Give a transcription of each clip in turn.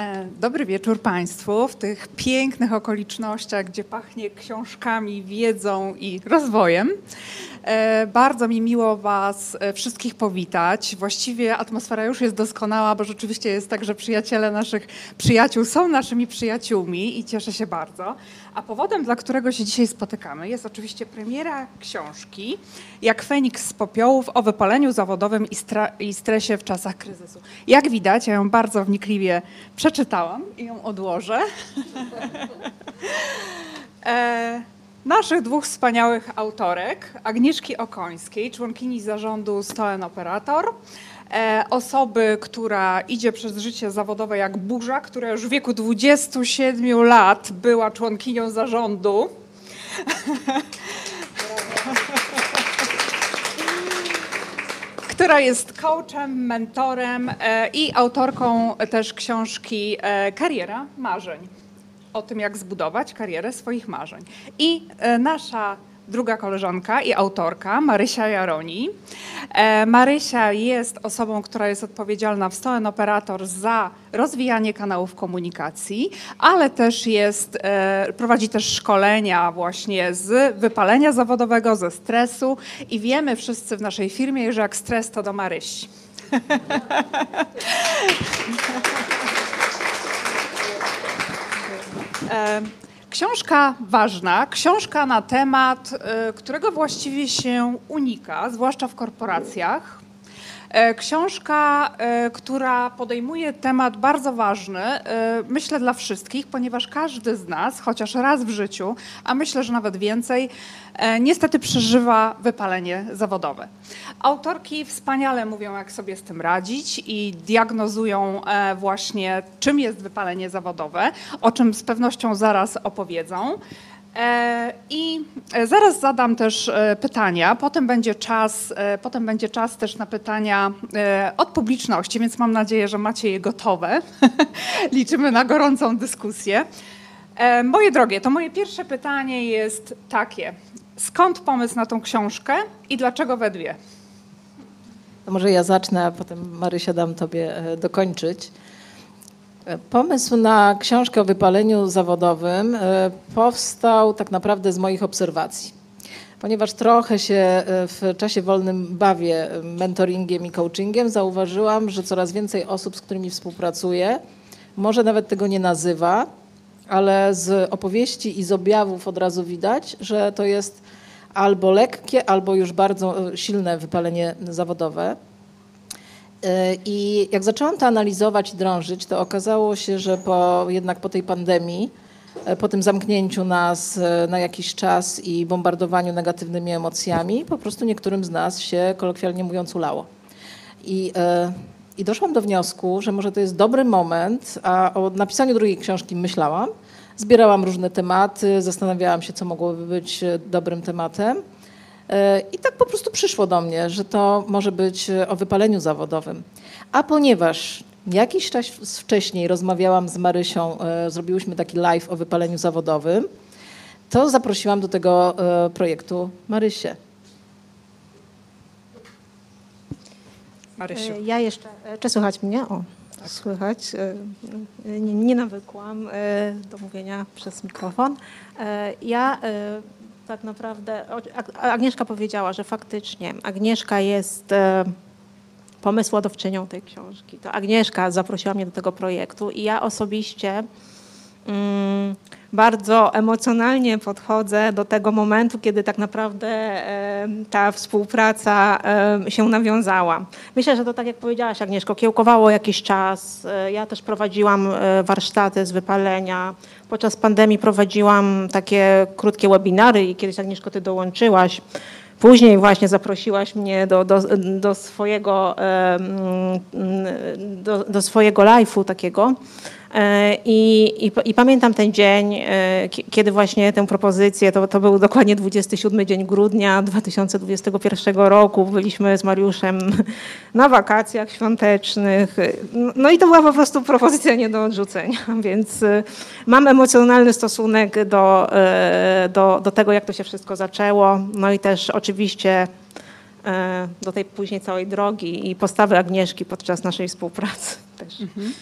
E, dobry wieczór Państwu w tych pięknych okolicznościach, gdzie pachnie książkami, wiedzą i rozwojem. E, bardzo mi miło Was e, wszystkich powitać. Właściwie atmosfera już jest doskonała, bo rzeczywiście jest tak, że przyjaciele naszych przyjaciół są naszymi przyjaciółmi i cieszę się bardzo. A powodem, dla którego się dzisiaj spotykamy, jest oczywiście premiera książki Jak Feniks z popiołów o wypaleniu zawodowym i, i stresie w czasach kryzysu. Jak widać, ja ją bardzo wnikliwie przeczytałam i ją odłożę. e naszych dwóch wspaniałych autorek, Agnieszki Okońskiej, członkini zarządu Stoen Operator, e, osoby, która idzie przez życie zawodowe jak burza, która już w wieku 27 lat była członkinią zarządu. która jest coachem, mentorem e, i autorką też książki e, Kariera Marzeń o tym, jak zbudować karierę swoich marzeń. I e, nasza druga koleżanka i autorka, Marysia Jaroni. E, Marysia jest osobą, która jest odpowiedzialna w Stoen Operator za rozwijanie kanałów komunikacji, ale też jest, e, prowadzi też szkolenia właśnie z wypalenia zawodowego, ze stresu i wiemy wszyscy w naszej firmie, że jak stres to do Marysi. Książka ważna, książka na temat, e, którego właściwie się unika, zwłaszcza w korporacjach. E, książka, e, która podejmuje temat bardzo ważny, myślę dla wszystkich, ponieważ każdy z nas, chociaż raz w życiu, a myślę, że nawet więcej, niestety przeżywa wypalenie zawodowe. Autorki wspaniale mówią, jak sobie z tym radzić i diagnozują właśnie, czym jest wypalenie zawodowe, o czym z pewnością zaraz opowiedzą. E, I e, zaraz zadam też e, pytania, potem będzie czas, potem będzie czas też na pytania od publiczności, więc mam nadzieję, że macie je gotowe. Liczymy na gorącą dyskusję. Moje drogie, to moje pierwsze pytanie jest takie. Skąd pomysł na tą książkę i dlaczego we dwie? To może ja zacznę, a potem Marysia dam tobie dokończyć. Pomysł na książkę o wypaleniu zawodowym e, powstał tak naprawdę z moich obserwacji. Ponieważ trochę się e, w czasie wolnym bawię mentoringiem i coachingiem, zauważyłam, że coraz więcej osób, z którymi współpracuję, może nawet tego nie nazywa, ale z opowieści i z objawów od razu widać, że to jest albo lekkie, albo już bardzo e, silne wypalenie zawodowe. E, I jak zaczęłam to analizować i drążyć, to okazało się, że po, jednak po tej pandemii, e, po tym zamknięciu nas na jakiś czas i bombardowaniu negatywnymi emocjami, po prostu niektórym z nas się kolokwialnie mówiąc ulało. I, i doszłam do wniosku, że może to jest dobry moment, a o napisaniu drugiej książki myślałam. Zbierałam różne tematy, zastanawiałam się, co mogłoby być dobrym tematem. I tak po prostu przyszło do mnie, że to może być o wypaleniu zawodowym. A ponieważ jakiś czas wcześniej rozmawiałam z Marysią, e, zrobiłyśmy taki live o wypaleniu zawodowym, to zaprosiłam do tego e, projektu Marysię. Marysiu. E, ja jeszcze, czy słychać mnie? O, tak. słychać. Nie, nie nawykłam do mówienia przez mikrofon. Ja tak naprawdę Agnieszka powiedziała, że faktycznie Agnieszka jest e, pomysłodawczynią tej książki. To Agnieszka zaprosiła mnie do tego projektu i ja osobiście bardzo emocjonalnie podchodzę do tego momentu, kiedy tak naprawdę ta współpraca się nawiązała. Myślę, że to tak jak powiedziałaś Agnieszko, kiełkowało jakiś czas. E, ja też prowadziłam e, warsztaty z wypalenia. Podczas pandemii prowadziłam takie krótkie webinary i kiedyś Agnieszko ty dołączyłaś. Później właśnie zaprosiłaś mnie do, do, do swojego, do, do swojego live'u takiego. E, I, i, I, pamiętam ten dzień, e, kiedy właśnie tę propozycję, to, to był dokładnie 27 dzień grudnia 2021 roku. Byliśmy z Mariuszem na wakacjach świątecznych. No i to była po prostu propozycja nie do odrzucenia, więc e, mam emocjonalny stosunek do, do, do tego, jak to się wszystko zaczęło. No i też oczywiście do tej później całej drogi i postawy Agnieszki podczas naszej współpracy. Też. Mhm.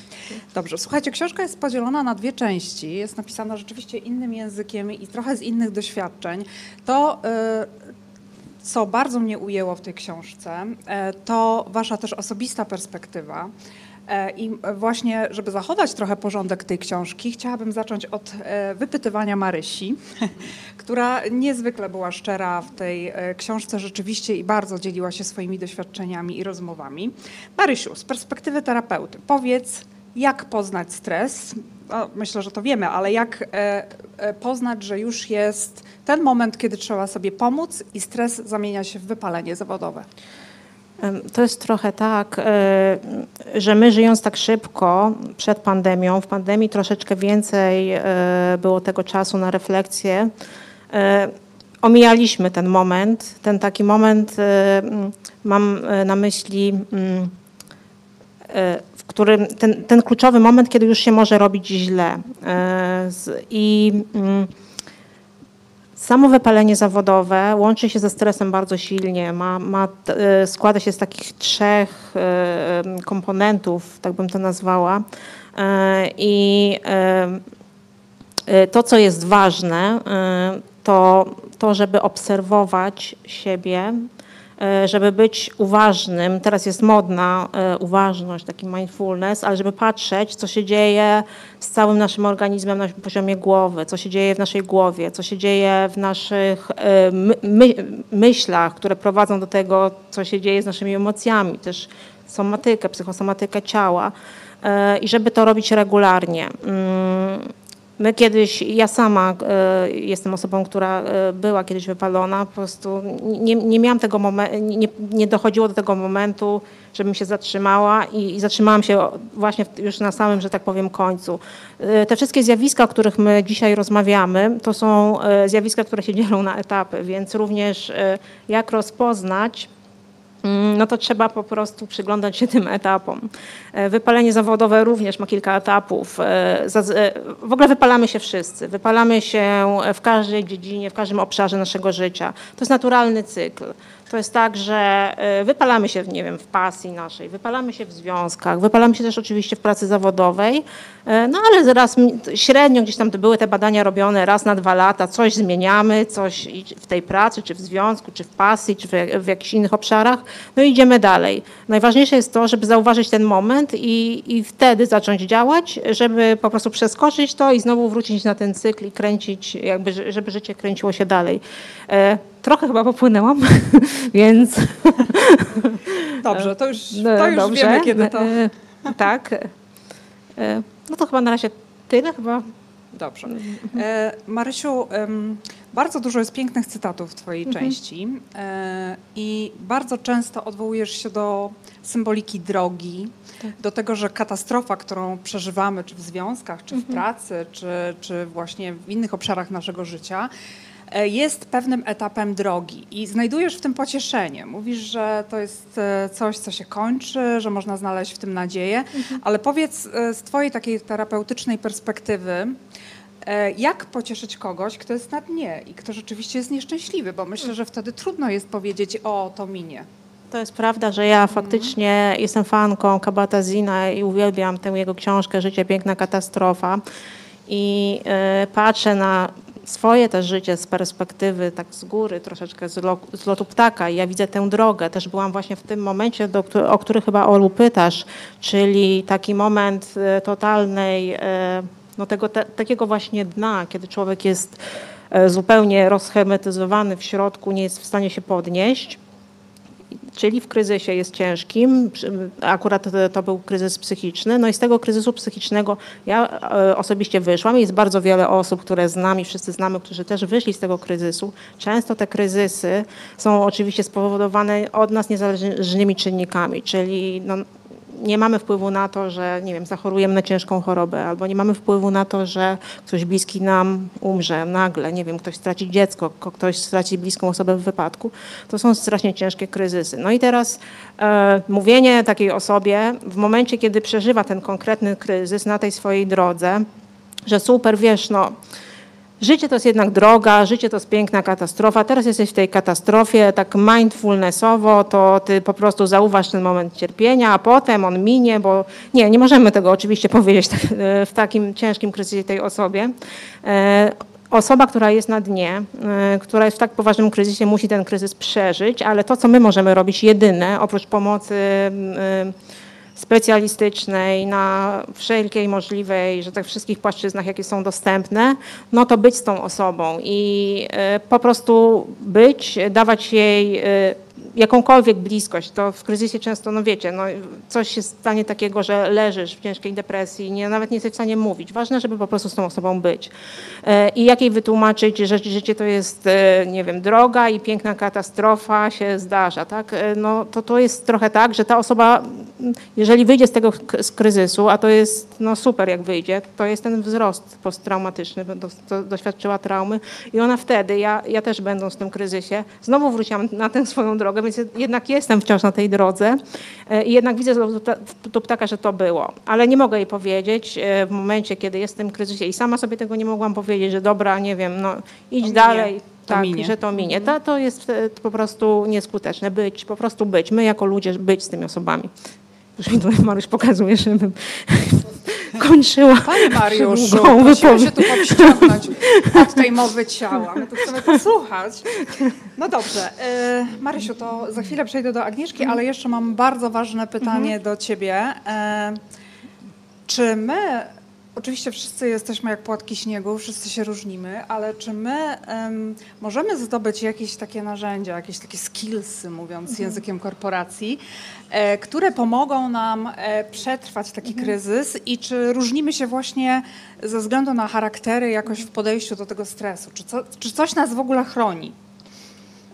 Dobrze, słuchajcie, książka jest podzielona na dwie części. Jest napisana rzeczywiście innym językiem i trochę z innych doświadczeń. To, y, co bardzo mnie ujęło w tej książce, e, to wasza też osobista perspektywa. E, I właśnie, żeby zachować trochę porządek tej książki, chciałabym zacząć od e, wypytywania Marysi, która niezwykle była szczera w tej e, książce rzeczywiście i bardzo dzieliła się swoimi doświadczeniami i rozmowami. Marysiu, z perspektywy terapeuty, powiedz, jak poznać stres? O, myślę, że to wiemy, ale jak poznać, że już jest ten moment, kiedy trzeba sobie pomóc i stres zamienia się w wypalenie zawodowe? To jest trochę tak, e, że my żyjąc tak szybko przed pandemią, w pandemii troszeczkę więcej e, było tego czasu na refleksję. E, Omijaliśmy ten moment, ten taki moment, mm, mam na myśli, mm, w którym ten, ten kluczowy moment, kiedy już się może robić źle. I mm, Samo wypalenie zawodowe łączy się ze stresem bardzo silnie. Ma, ma, e, składa się z takich trzech e, em, komponentów, tak bym to nazwała. E, I e, e, to, co jest ważne, e, to to, żeby obserwować siebie, e, żeby być uważnym. Teraz jest modna e, uważność, taki mindfulness, ale żeby patrzeć, co się dzieje z całym naszym organizmem na poziomie głowy, co się dzieje w naszej głowie, co się dzieje w naszych e, my, my, myślach, które prowadzą do tego, co się dzieje z naszymi emocjami, też somatykę, psychosomatykę ciała e, i żeby to robić regularnie. My kiedyś, ja sama e, jestem osobą, która e, była kiedyś wypalona, po prostu nie, nie miałam tego momentu, nie, nie dochodziło do tego momentu, żebym się zatrzymała i, i zatrzymałam się właśnie już na samym, że tak powiem, końcu. E, Te wszystkie zjawiska, o których my dzisiaj rozmawiamy, to są zjawiska, które się dzielą na etapy, więc również jak rozpoznać, no to trzeba po prostu przyglądać się tym etapom. E, Wypalenie zawodowe również ma kilka etapów. E, e, W ogóle wypalamy się wszyscy. Wypalamy się w każdej dziedzinie, w każdym obszarze naszego życia. To jest naturalny cykl. To jest tak, że e, wypalamy się, nie wiem, w pasji naszej, wypalamy się w związkach, wypalamy się też oczywiście w pracy zawodowej, e, no ale raz średnio gdzieś tam były te badania robione raz na dwa lata, coś zmieniamy, coś w tej pracy, czy w związku, czy w pasji, czy w, jakichś innych obszarach, no i idziemy dalej. Najważniejsze jest to, żeby zauważyć ten moment i, i wtedy zacząć działać, żeby po prostu przeskoczyć to i znowu wrócić na ten cykl i kręcić, jakby, żeby życie kręciło się dalej. Trochę chyba popłynęłam, więc... Dobrze, to już, No, to już dobrze. wiemy, kiedy to... E, tak. E, no to chyba na razie tyle chyba. Dobrze. E, Marysiu, bardzo dużo jest pięknych cytatów w Twojej Mhm. części i bardzo często odwołujesz się do symboliki drogi, Tak. do tego, że katastrofa, którą przeżywamy, czy w związkach, czy w Mhm. pracy, czy, czy właśnie w innych obszarach naszego życia, jest pewnym etapem drogi i znajdujesz w tym pocieszenie. Mówisz, że to jest e, coś, co się kończy, że można znaleźć w tym nadzieję, Mhm. ale powiedz e, z Twojej takiej terapeutycznej perspektywy, e, jak pocieszyć kogoś, kto jest na dnie i kto rzeczywiście jest nieszczęśliwy, bo myślę, że wtedy trudno jest powiedzieć, o, to minie. To jest prawda, że ja faktycznie jestem fanką Kabata Zina i uwielbiam tę jego książkę Życie, piękna katastrofa. I e, patrzę na swoje też życie z perspektywy tak z góry, troszeczkę z, lo, z lotu ptaka i ja widzę tę drogę. Też byłam właśnie w tym momencie, do, o który chyba Olu pytasz, czyli taki moment e, totalnej, e, no tego, te, takiego właśnie dna, kiedy człowiek jest e, zupełnie rozhermetyzowany w środku, nie jest w stanie się podnieść czyli w kryzysie jest ciężkim. Akurat to- był kryzys psychiczny. No i z tego kryzysu psychicznego ja e, osobiście wyszłam. Jest bardzo wiele osób, które znam i wszyscy znamy, którzy też wyszli z tego kryzysu. Często te kryzysy są oczywiście spowodowane od nas niezależnymi czynnikami, czyli no, nie mamy wpływu na to, że nie wiem, zachorujemy na ciężką chorobę, albo nie mamy wpływu na to, że ktoś bliski nam umrze nagle, nie wiem, ktoś straci dziecko, ko- ktoś straci bliską osobę w wypadku. To są strasznie ciężkie kryzysy. No i teraz e, mówienie takiej osobie w momencie, kiedy przeżywa ten konkretny kryzys na tej swojej drodze, że super, wiesz, no Życie to jest jednak droga, życie to jest piękna katastrofa. Teraz jesteś w tej katastrofie tak mindfulnessowo, to ty po prostu zauważ ten moment cierpienia, a potem on minie, bo nie, nie możemy tego oczywiście powiedzieć tak, e, w takim ciężkim kryzysie tej osobie. E, Osoba, która jest na dnie, e, która jest w tak poważnym kryzysie, musi ten kryzys przeżyć, ale to, co my możemy robić jedyne, oprócz pomocy specjalistycznej na wszelkiej możliwej, że tak wszystkich płaszczyznach, jakie są dostępne, no to być z tą osobą i e, po prostu być, dawać jej e, jakąkolwiek bliskość, to w kryzysie często, no wiecie, no coś się stanie takiego, że leżysz w ciężkiej depresji, nie, nawet nie jesteś w stanie mówić. Ważne, żeby po prostu z tą osobą być. E, I jak jej wytłumaczyć, że życie to jest, e, nie wiem, droga i piękna katastrofa się zdarza, tak? E, no to to jest trochę tak, że ta osoba, jeżeli wyjdzie z tego z kryzysu, a to jest no super jak wyjdzie, to jest ten wzrost posttraumatyczny, do, do, doświadczyła traumy i ona wtedy, ja, ja też będąc w tym kryzysie, znowu wróciłam na tę swoją drogę, więc jednak jestem wciąż na tej drodze e, i jednak widzę tu ptaka, że to było. Ale nie mogę jej powiedzieć e, w momencie, kiedy jest w tym kryzysie i sama sobie tego nie mogłam powiedzieć, że dobra, nie wiem, no idź To dalej. minie. Tak, że to minie. To, to jest e, po prostu nieskuteczne. Być, po prostu być. My jako ludzie być z tymi osobami. Już mi tutaj Maryś pokazuje, żebym kończyła. Panie Mariuszu, prosiłam się tu powściągnąć od tej mowy ciała. My tu chcemy posłuchać. No dobrze. e, Marysiu, to za chwilę przejdę do Agnieszki, ale jeszcze mam bardzo ważne pytanie do ciebie. E, Czy my, oczywiście wszyscy jesteśmy jak płatki śniegu, wszyscy się różnimy, ale czy my em, możemy zdobyć jakieś takie narzędzia, jakieś takie skillsy, mówiąc językiem korporacji, e, które pomogą nam e, przetrwać taki kryzys i czy różnimy się właśnie ze względu na charaktery jakoś w podejściu do tego stresu? Czy, co, czy coś nas w ogóle chroni?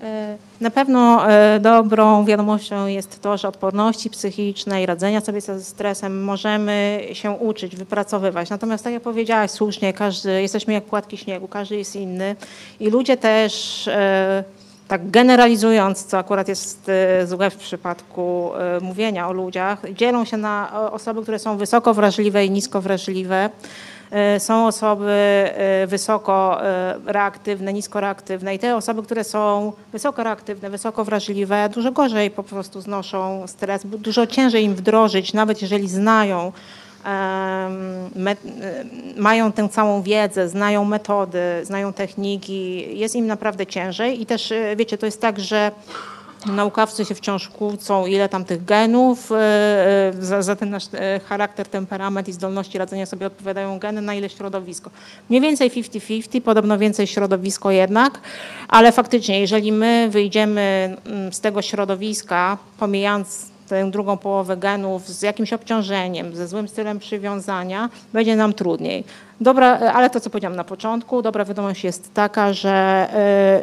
E, Na pewno e, dobrą wiadomością jest to, że odporności psychicznej, radzenia sobie ze stresem możemy się uczyć, wypracowywać. Natomiast tak jak powiedziałaś słusznie, każdy, jesteśmy jak płatki śniegu, każdy jest inny i ludzie też e, tak generalizując, co akurat jest złe w przypadku mówienia o ludziach, dzielą się na osoby, które są wysoko wrażliwe i nisko wrażliwe. E, Są osoby e, wysoko e, reaktywne, nisko reaktywne i te osoby, które są wysoko reaktywne, wysoko wrażliwe, dużo gorzej po prostu znoszą stres, dużo ciężej im wdrożyć, nawet jeżeli znają, mają tę całą wiedzę, znają metody, znają techniki, jest im naprawdę ciężej i też wiecie, to jest tak, że Naukowcy się wciąż kłócą, ile tam tych genów e, e, za, za ten nasz e, charakter, temperament i zdolności radzenia sobie odpowiadają geny, na ile środowisko. Mniej więcej 50-50, podobno więcej środowisko jednak, ale faktycznie, jeżeli my wyjdziemy mm, z tego środowiska, pomijając tę drugą połowę genów z jakimś obciążeniem, ze złym stylem przywiązania, będzie nam trudniej. Dobra, ale to, co powiedziałam na początku, dobra wiadomość jest taka, że,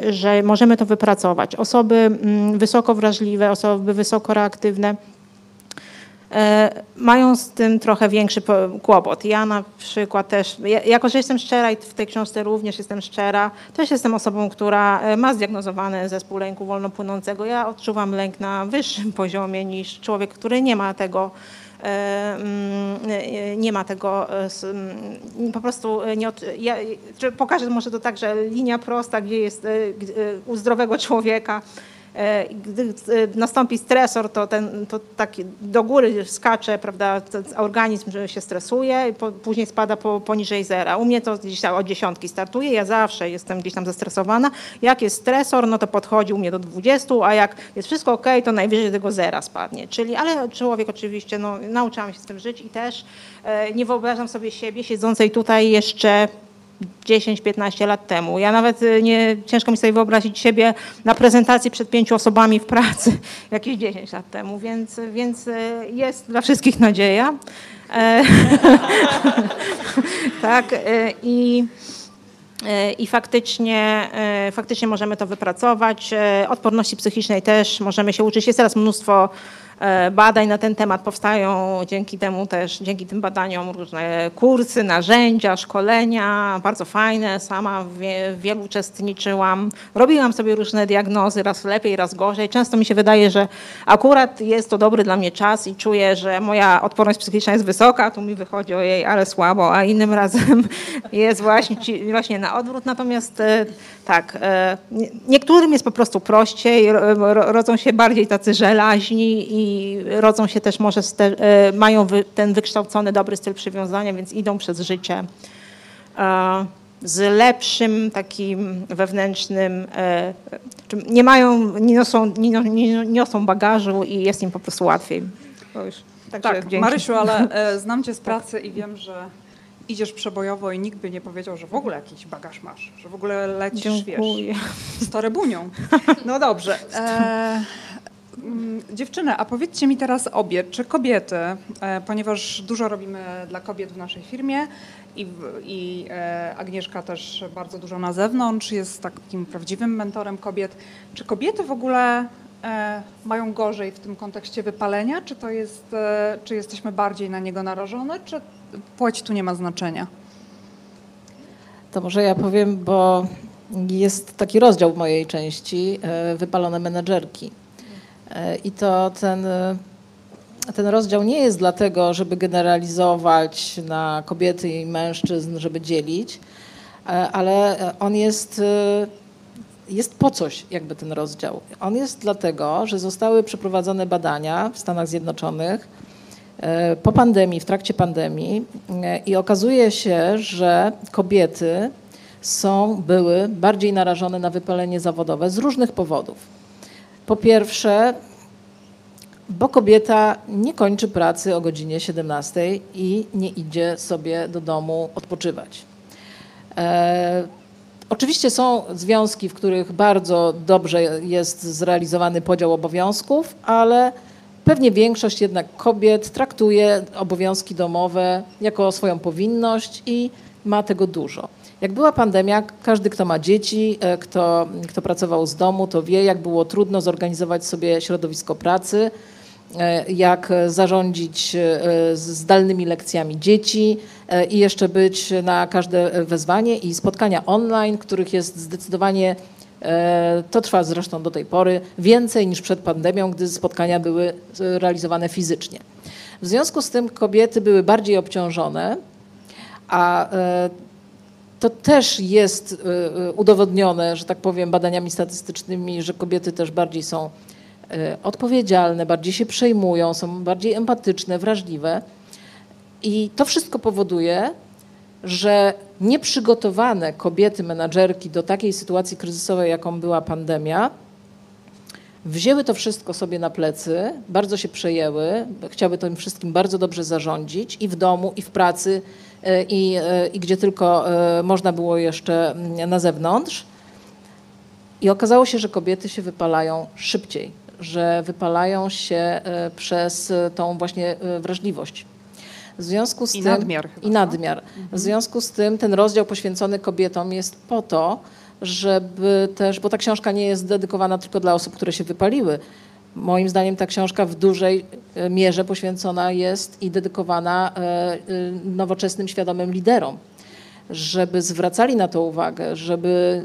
y, że możemy to wypracować. Osoby mm, wysoko wrażliwe, osoby wysoko reaktywne e, mają z tym trochę większy po- kłopot. Ja na przykład też, ja- jako że jestem szczera i w tej książce również jestem szczera, też jestem osobą, która e, ma zdiagnozowany zespół lęku wolnopłynącego. Ja odczuwam lęk na wyższym poziomie niż człowiek, który nie ma tego e, mm, e, nie ma tego, e, mm, po prostu e, nie od, ja, pokażę może to tak, że linia prosta, gdzie jest e, e, u zdrowego człowieka, e, gdy e, nastąpi stresor, to, ten, to taki do góry skacze, prawda, organizm się stresuje po, później spada po, poniżej zera. U mnie to gdzieś tam od dziesiątki startuje, ja zawsze jestem gdzieś tam zestresowana. Jak jest stresor, no to podchodzi u mnie do 20, a jak jest wszystko ok, to najwyżej tego zera spadnie. Czyli, ale człowiek oczywiście, no, nauczyłam się z tym żyć i też e, nie wyobrażam sobie siebie siedzącej tutaj jeszcze 10-15 lat temu. Ja nawet y, nie, ciężko mi sobie wyobrazić siebie na prezentacji przed pięciu osobami w pracy jakieś 10 lat temu, więc, więc y, jest dla wszystkich nadzieja. E, tak, y, i, i faktycznie, faktycznie możemy to wypracować. Odporności psychicznej też możemy się uczyć. Jest teraz mnóstwo badań na ten temat. Powstają dzięki temu też, dzięki tym badaniom różne kursy, narzędzia, szkolenia, bardzo fajne. Sama w wie- w wielu uczestniczyłam. Robiłam sobie różne diagnozy, raz lepiej, raz gorzej. Często mi się wydaje, że akurat jest to dobry dla mnie czas i czuję, że moja odporność psychiczna jest wysoka, tu mi wychodzi ojej, ale słabo, a innym razem jest właśnie, właśnie na odwrót. Natomiast e, tak, e, nie- niektórym jest po prostu prościej, ro- ro- rodzą się bardziej tacy żelaźni i rodzą się też może, te, e, mają wy, ten wykształcony dobry styl przywiązania, więc idą przez życie e, z lepszym takim wewnętrznym, e, nie mają, nie niosą, nie, nie niosą bagażu i jest im po prostu łatwiej. Także Tak, dzięki. Marysiu, ale znam cię z pracy i wiem, że idziesz przebojowo i nikt by nie powiedział, że w ogóle jakiś bagaż masz, że w ogóle lecisz, Dziękuję. wiesz, z torebunią. No dobrze. E, dziewczyny, a powiedzcie mi teraz obie, czy kobiety, e, ponieważ dużo robimy dla kobiet w naszej firmie i, i e, Agnieszka też bardzo dużo na zewnątrz, jest takim prawdziwym mentorem kobiet. Czy kobiety w ogóle e, mają gorzej w tym kontekście wypalenia? Czy to jest, czy jesteśmy bardziej na niego narażone, czy płeć tu nie ma znaczenia? To może ja powiem, bo jest taki rozdział w mojej części wypalone menedżerki. E, I to ten, e, ten rozdział nie jest dlatego, żeby generalizować na kobiety i mężczyzn, żeby dzielić, e, ale on jest, jest po coś, jakby ten rozdział. On jest dlatego, że zostały przeprowadzone badania w Stanach Zjednoczonych po pandemii, w trakcie pandemii i okazuje się, że kobiety są, były bardziej narażone na wypalenie zawodowe z różnych powodów. Po pierwsze, bo kobieta nie kończy pracy o godzinie 17 i nie idzie sobie do domu odpoczywać. E, Oczywiście są związki, w których bardzo dobrze jest zrealizowany podział obowiązków, ale pewnie większość jednak kobiet traktuje obowiązki domowe jako swoją powinność i ma tego dużo. Jak była pandemia, każdy, kto ma dzieci, e, kto, kto pracował z domu, to wie, jak było trudno zorganizować sobie środowisko pracy, e, jak zarządzić e, zdalnymi lekcjami dzieci i jeszcze być na każde wezwanie i spotkania online, których jest zdecydowanie, to trwa zresztą do tej pory, więcej niż przed pandemią, gdy spotkania były realizowane fizycznie. W związku z tym kobiety były bardziej obciążone, a to też jest y, y, udowodnione, że tak powiem, badaniami statystycznymi, że kobiety też bardziej są y, odpowiedzialne, bardziej się przejmują, są bardziej empatyczne, wrażliwe. I to wszystko powoduje, że nieprzygotowane kobiety, menadżerki do takiej sytuacji kryzysowej, jaką była pandemia, wzięły to wszystko sobie na plecy, bardzo się przejęły, chciały tym wszystkim bardzo dobrze zarządzić i w domu, i w pracy, i, i gdzie tylko e, można było jeszcze mm, na zewnątrz. I okazało się, że kobiety się wypalają szybciej, że wypalają się e, przez tą właśnie e, wrażliwość. W związku z I tym, nadmiar chyba, I co? nadmiar. W związku z tym ten rozdział poświęcony kobietom jest po to, żeby też, bo ta książka nie jest dedykowana tylko dla osób, które się wypaliły. Moim zdaniem ta książka w dużej e, mierze poświęcona jest i dedykowana e, e, nowoczesnym, świadomym liderom. Żeby zwracali na to uwagę, żeby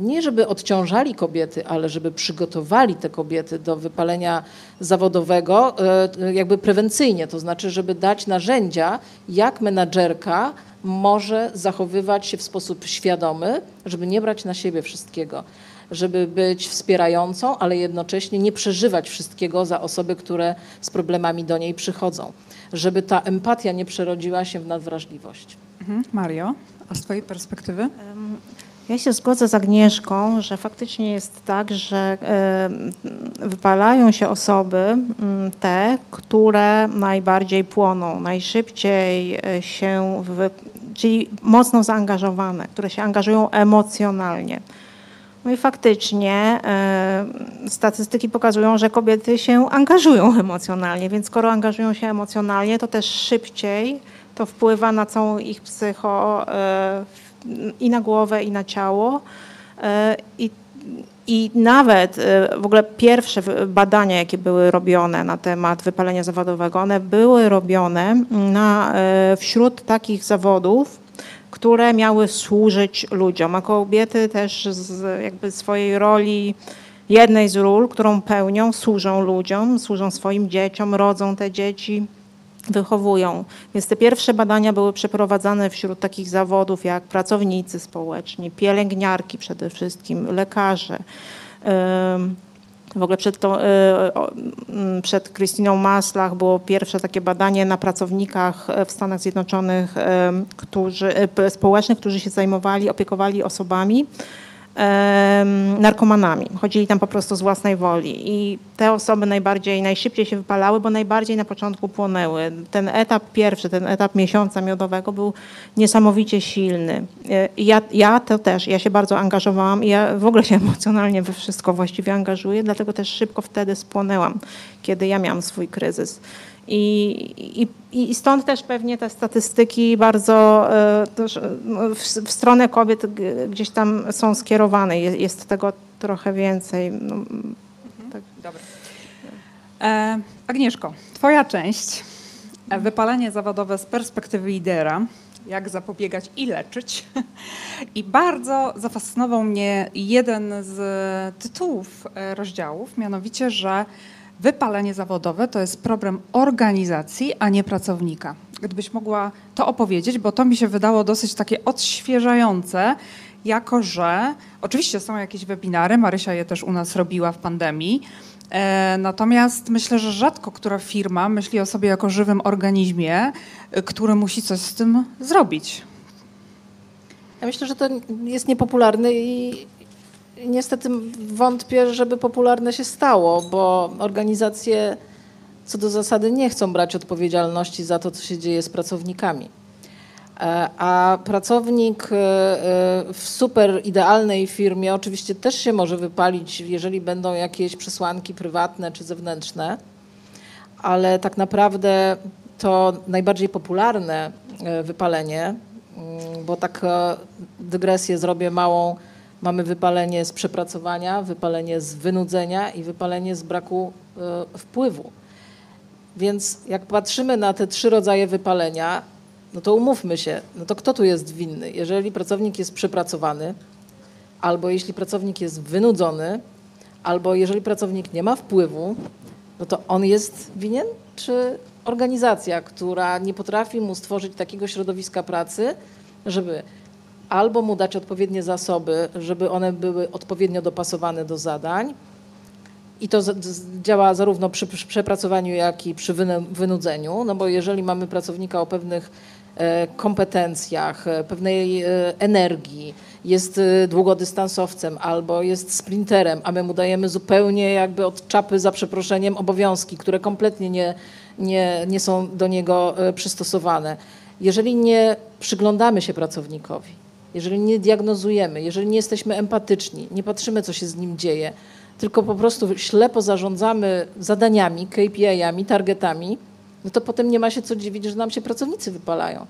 nie żeby odciążali kobiety, ale żeby przygotowali te kobiety do wypalenia zawodowego jakby prewencyjnie, to znaczy, żeby dać narzędzia, jak menadżerka może zachowywać się w sposób świadomy, żeby nie brać na siebie wszystkiego, żeby być wspierającą, ale jednocześnie nie przeżywać wszystkiego za osoby, które z problemami do niej przychodzą, żeby ta empatia nie przerodziła się w nadwrażliwość. Mhm. Mario, a z twojej perspektywy? Ja się zgodzę z Agnieszką, że faktycznie jest tak, że wypalają się osoby te, które najbardziej płoną, najszybciej e, się, wy, czyli mocno zaangażowane, które się angażują emocjonalnie. No i faktycznie e, statystyki pokazują, że kobiety się angażują emocjonalnie, więc skoro angażują się emocjonalnie, to też szybciej to wpływa na całą ich psycho e, i na głowę, i na ciało. E, I I nawet w ogóle pierwsze badania, jakie były robione na temat wypalenia zawodowego, one były robione na, wśród takich zawodów, które miały służyć ludziom, a kobiety też z jakby swojej roli, jednej z ról, którą pełnią, służą ludziom, służą swoim dzieciom, rodzą te dzieci, wychowują. Więc te pierwsze badania były przeprowadzane wśród takich zawodów jak pracownicy społeczni, pielęgniarki przede wszystkim, lekarze. Ym, W ogóle przed, tą, y, mm, przed Krystyną Maslach było pierwsze takie badanie na pracownikach e, w Stanach Zjednoczonych którzy, e, społecznych, którzy się zajmowali, opiekowali osobami narkomanami. Chodzili tam po prostu z własnej woli i te osoby najbardziej, najszybciej się wypalały, bo najbardziej na początku płonęły. Ten etap pierwszy, ten etap miesiąca miodowego był niesamowicie silny. E, Ja, ja to też, ja się bardzo angażowałam i ja w ogóle się emocjonalnie we wszystko właściwie angażuję, dlatego też szybko wtedy spłonęłam, kiedy ja miałam swój kryzys. I, i, I stąd też pewnie te statystyki bardzo e, e, no, w, w stronę kobiet gdzieś tam są skierowane. Jest, jest tego trochę więcej. No, tak. Dobra. E, Agnieszko, twoja część, e, wypalenie zawodowe z perspektywy lidera, jak zapobiegać i leczyć. I bardzo zafascynował mnie jeden z tytułów rozdziałów, mianowicie, że wypalenie zawodowe to jest problem organizacji, a nie pracownika. Gdybyś mogła to opowiedzieć, bo to mi się wydało dosyć takie odświeżające, jako że oczywiście są jakieś webinary, Marysia je też u nas robiła w pandemii, e, natomiast myślę, że rzadko która firma myśli o sobie jako żywym organizmie, e, który musi coś z tym zrobić. Ja myślę, że to jest niepopularne i i niestety wątpię, żeby popularne się stało, bo organizacje co do zasady nie chcą brać odpowiedzialności za to, co się dzieje z pracownikami. E, A pracownik e, e, w super idealnej firmie oczywiście też się może wypalić, jeżeli będą jakieś przesłanki prywatne czy zewnętrzne, ale tak naprawdę to najbardziej popularne wypalenie, mm, bo tak dygresję zrobię małą, mamy wypalenie z przepracowania, wypalenie z wynudzenia i wypalenie z braku e, wpływu. Więc jak patrzymy na te trzy rodzaje wypalenia, no to umówmy się, no to kto tu jest winny? Jeżeli pracownik jest przepracowany, albo jeśli pracownik jest wynudzony, albo jeżeli pracownik nie ma wpływu, no to on jest winien, czy organizacja, która nie potrafi mu stworzyć takiego środowiska pracy, żeby albo mu dać odpowiednie zasoby, żeby one były odpowiednio dopasowane do zadań, i to działa zarówno przy, przepracowaniu, jak i przy wynu- wynudzeniu, no bo jeżeli mamy pracownika o pewnych e, kompetencjach, e, pewnej e, energii, jest długodystansowcem albo jest sprinterem, a my mu dajemy zupełnie jakby od czapy za przeproszeniem obowiązki, które kompletnie nie, nie, nie są do niego przystosowane. Jeżeli nie przyglądamy się pracownikowi, jeżeli nie diagnozujemy, jeżeli nie jesteśmy empatyczni, nie patrzymy, co się z nim dzieje, tylko po prostu ślepo zarządzamy zadaniami, KPI-ami, targetami, no to potem nie ma się co dziwić, że nam się pracownicy wypalają.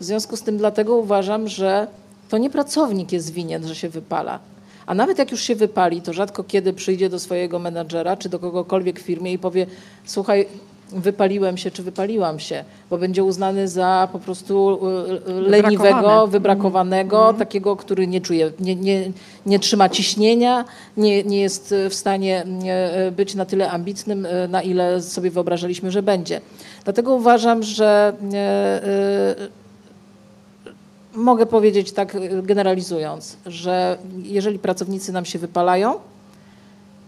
W związku z tym dlatego uważam, że to nie pracownik jest winien, że się wypala. A nawet jak już się wypali, to rzadko kiedy przyjdzie do swojego menadżera czy do kogokolwiek w firmie i powie: Słuchaj, wypaliłem się czy wypaliłam się, bo będzie uznany za po prostu y, y, leniwego, Wybrakowany. wybrakowanego, takiego, który nie czuje, nie, nie, nie trzyma ciśnienia, nie, nie jest w stanie e, być na tyle ambitnym, e, na ile sobie wyobrażaliśmy, że będzie. Dlatego uważam, że e, e, mogę powiedzieć tak e, generalizując, że jeżeli pracownicy nam się wypalają,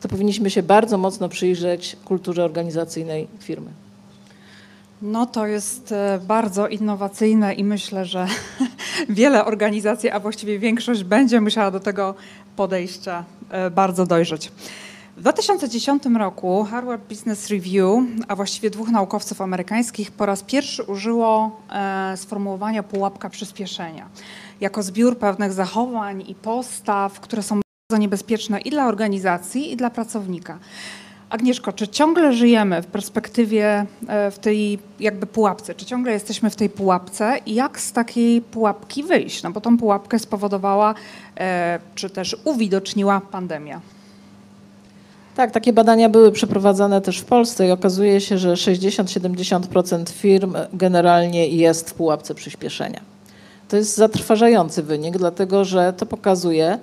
to powinniśmy się bardzo mocno przyjrzeć kulturze organizacyjnej firmy. No to jest e, bardzo innowacyjne i myślę, że wiele organizacji, a właściwie większość będzie musiała do tego podejścia e, bardzo dojrzeć. W 2010 roku Harvard Business Review, a właściwie dwóch naukowców amerykańskich, po raz pierwszy użyło e, sformułowania pułapka przyspieszenia jako zbiór pewnych zachowań i postaw, które są bardzo niebezpieczne i dla organizacji, i dla pracownika. Agnieszko, czy ciągle żyjemy w perspektywie e, w tej jakby pułapce? Czy ciągle jesteśmy w tej pułapce i jak z takiej pułapki wyjść? No bo tą pułapkę spowodowała, e, czy też uwidoczniła pandemia. Tak, takie badania były przeprowadzane też w Polsce i okazuje się, że 60-70% firm generalnie jest w pułapce przyspieszenia. To jest zatrważający wynik, dlatego że to pokazuje,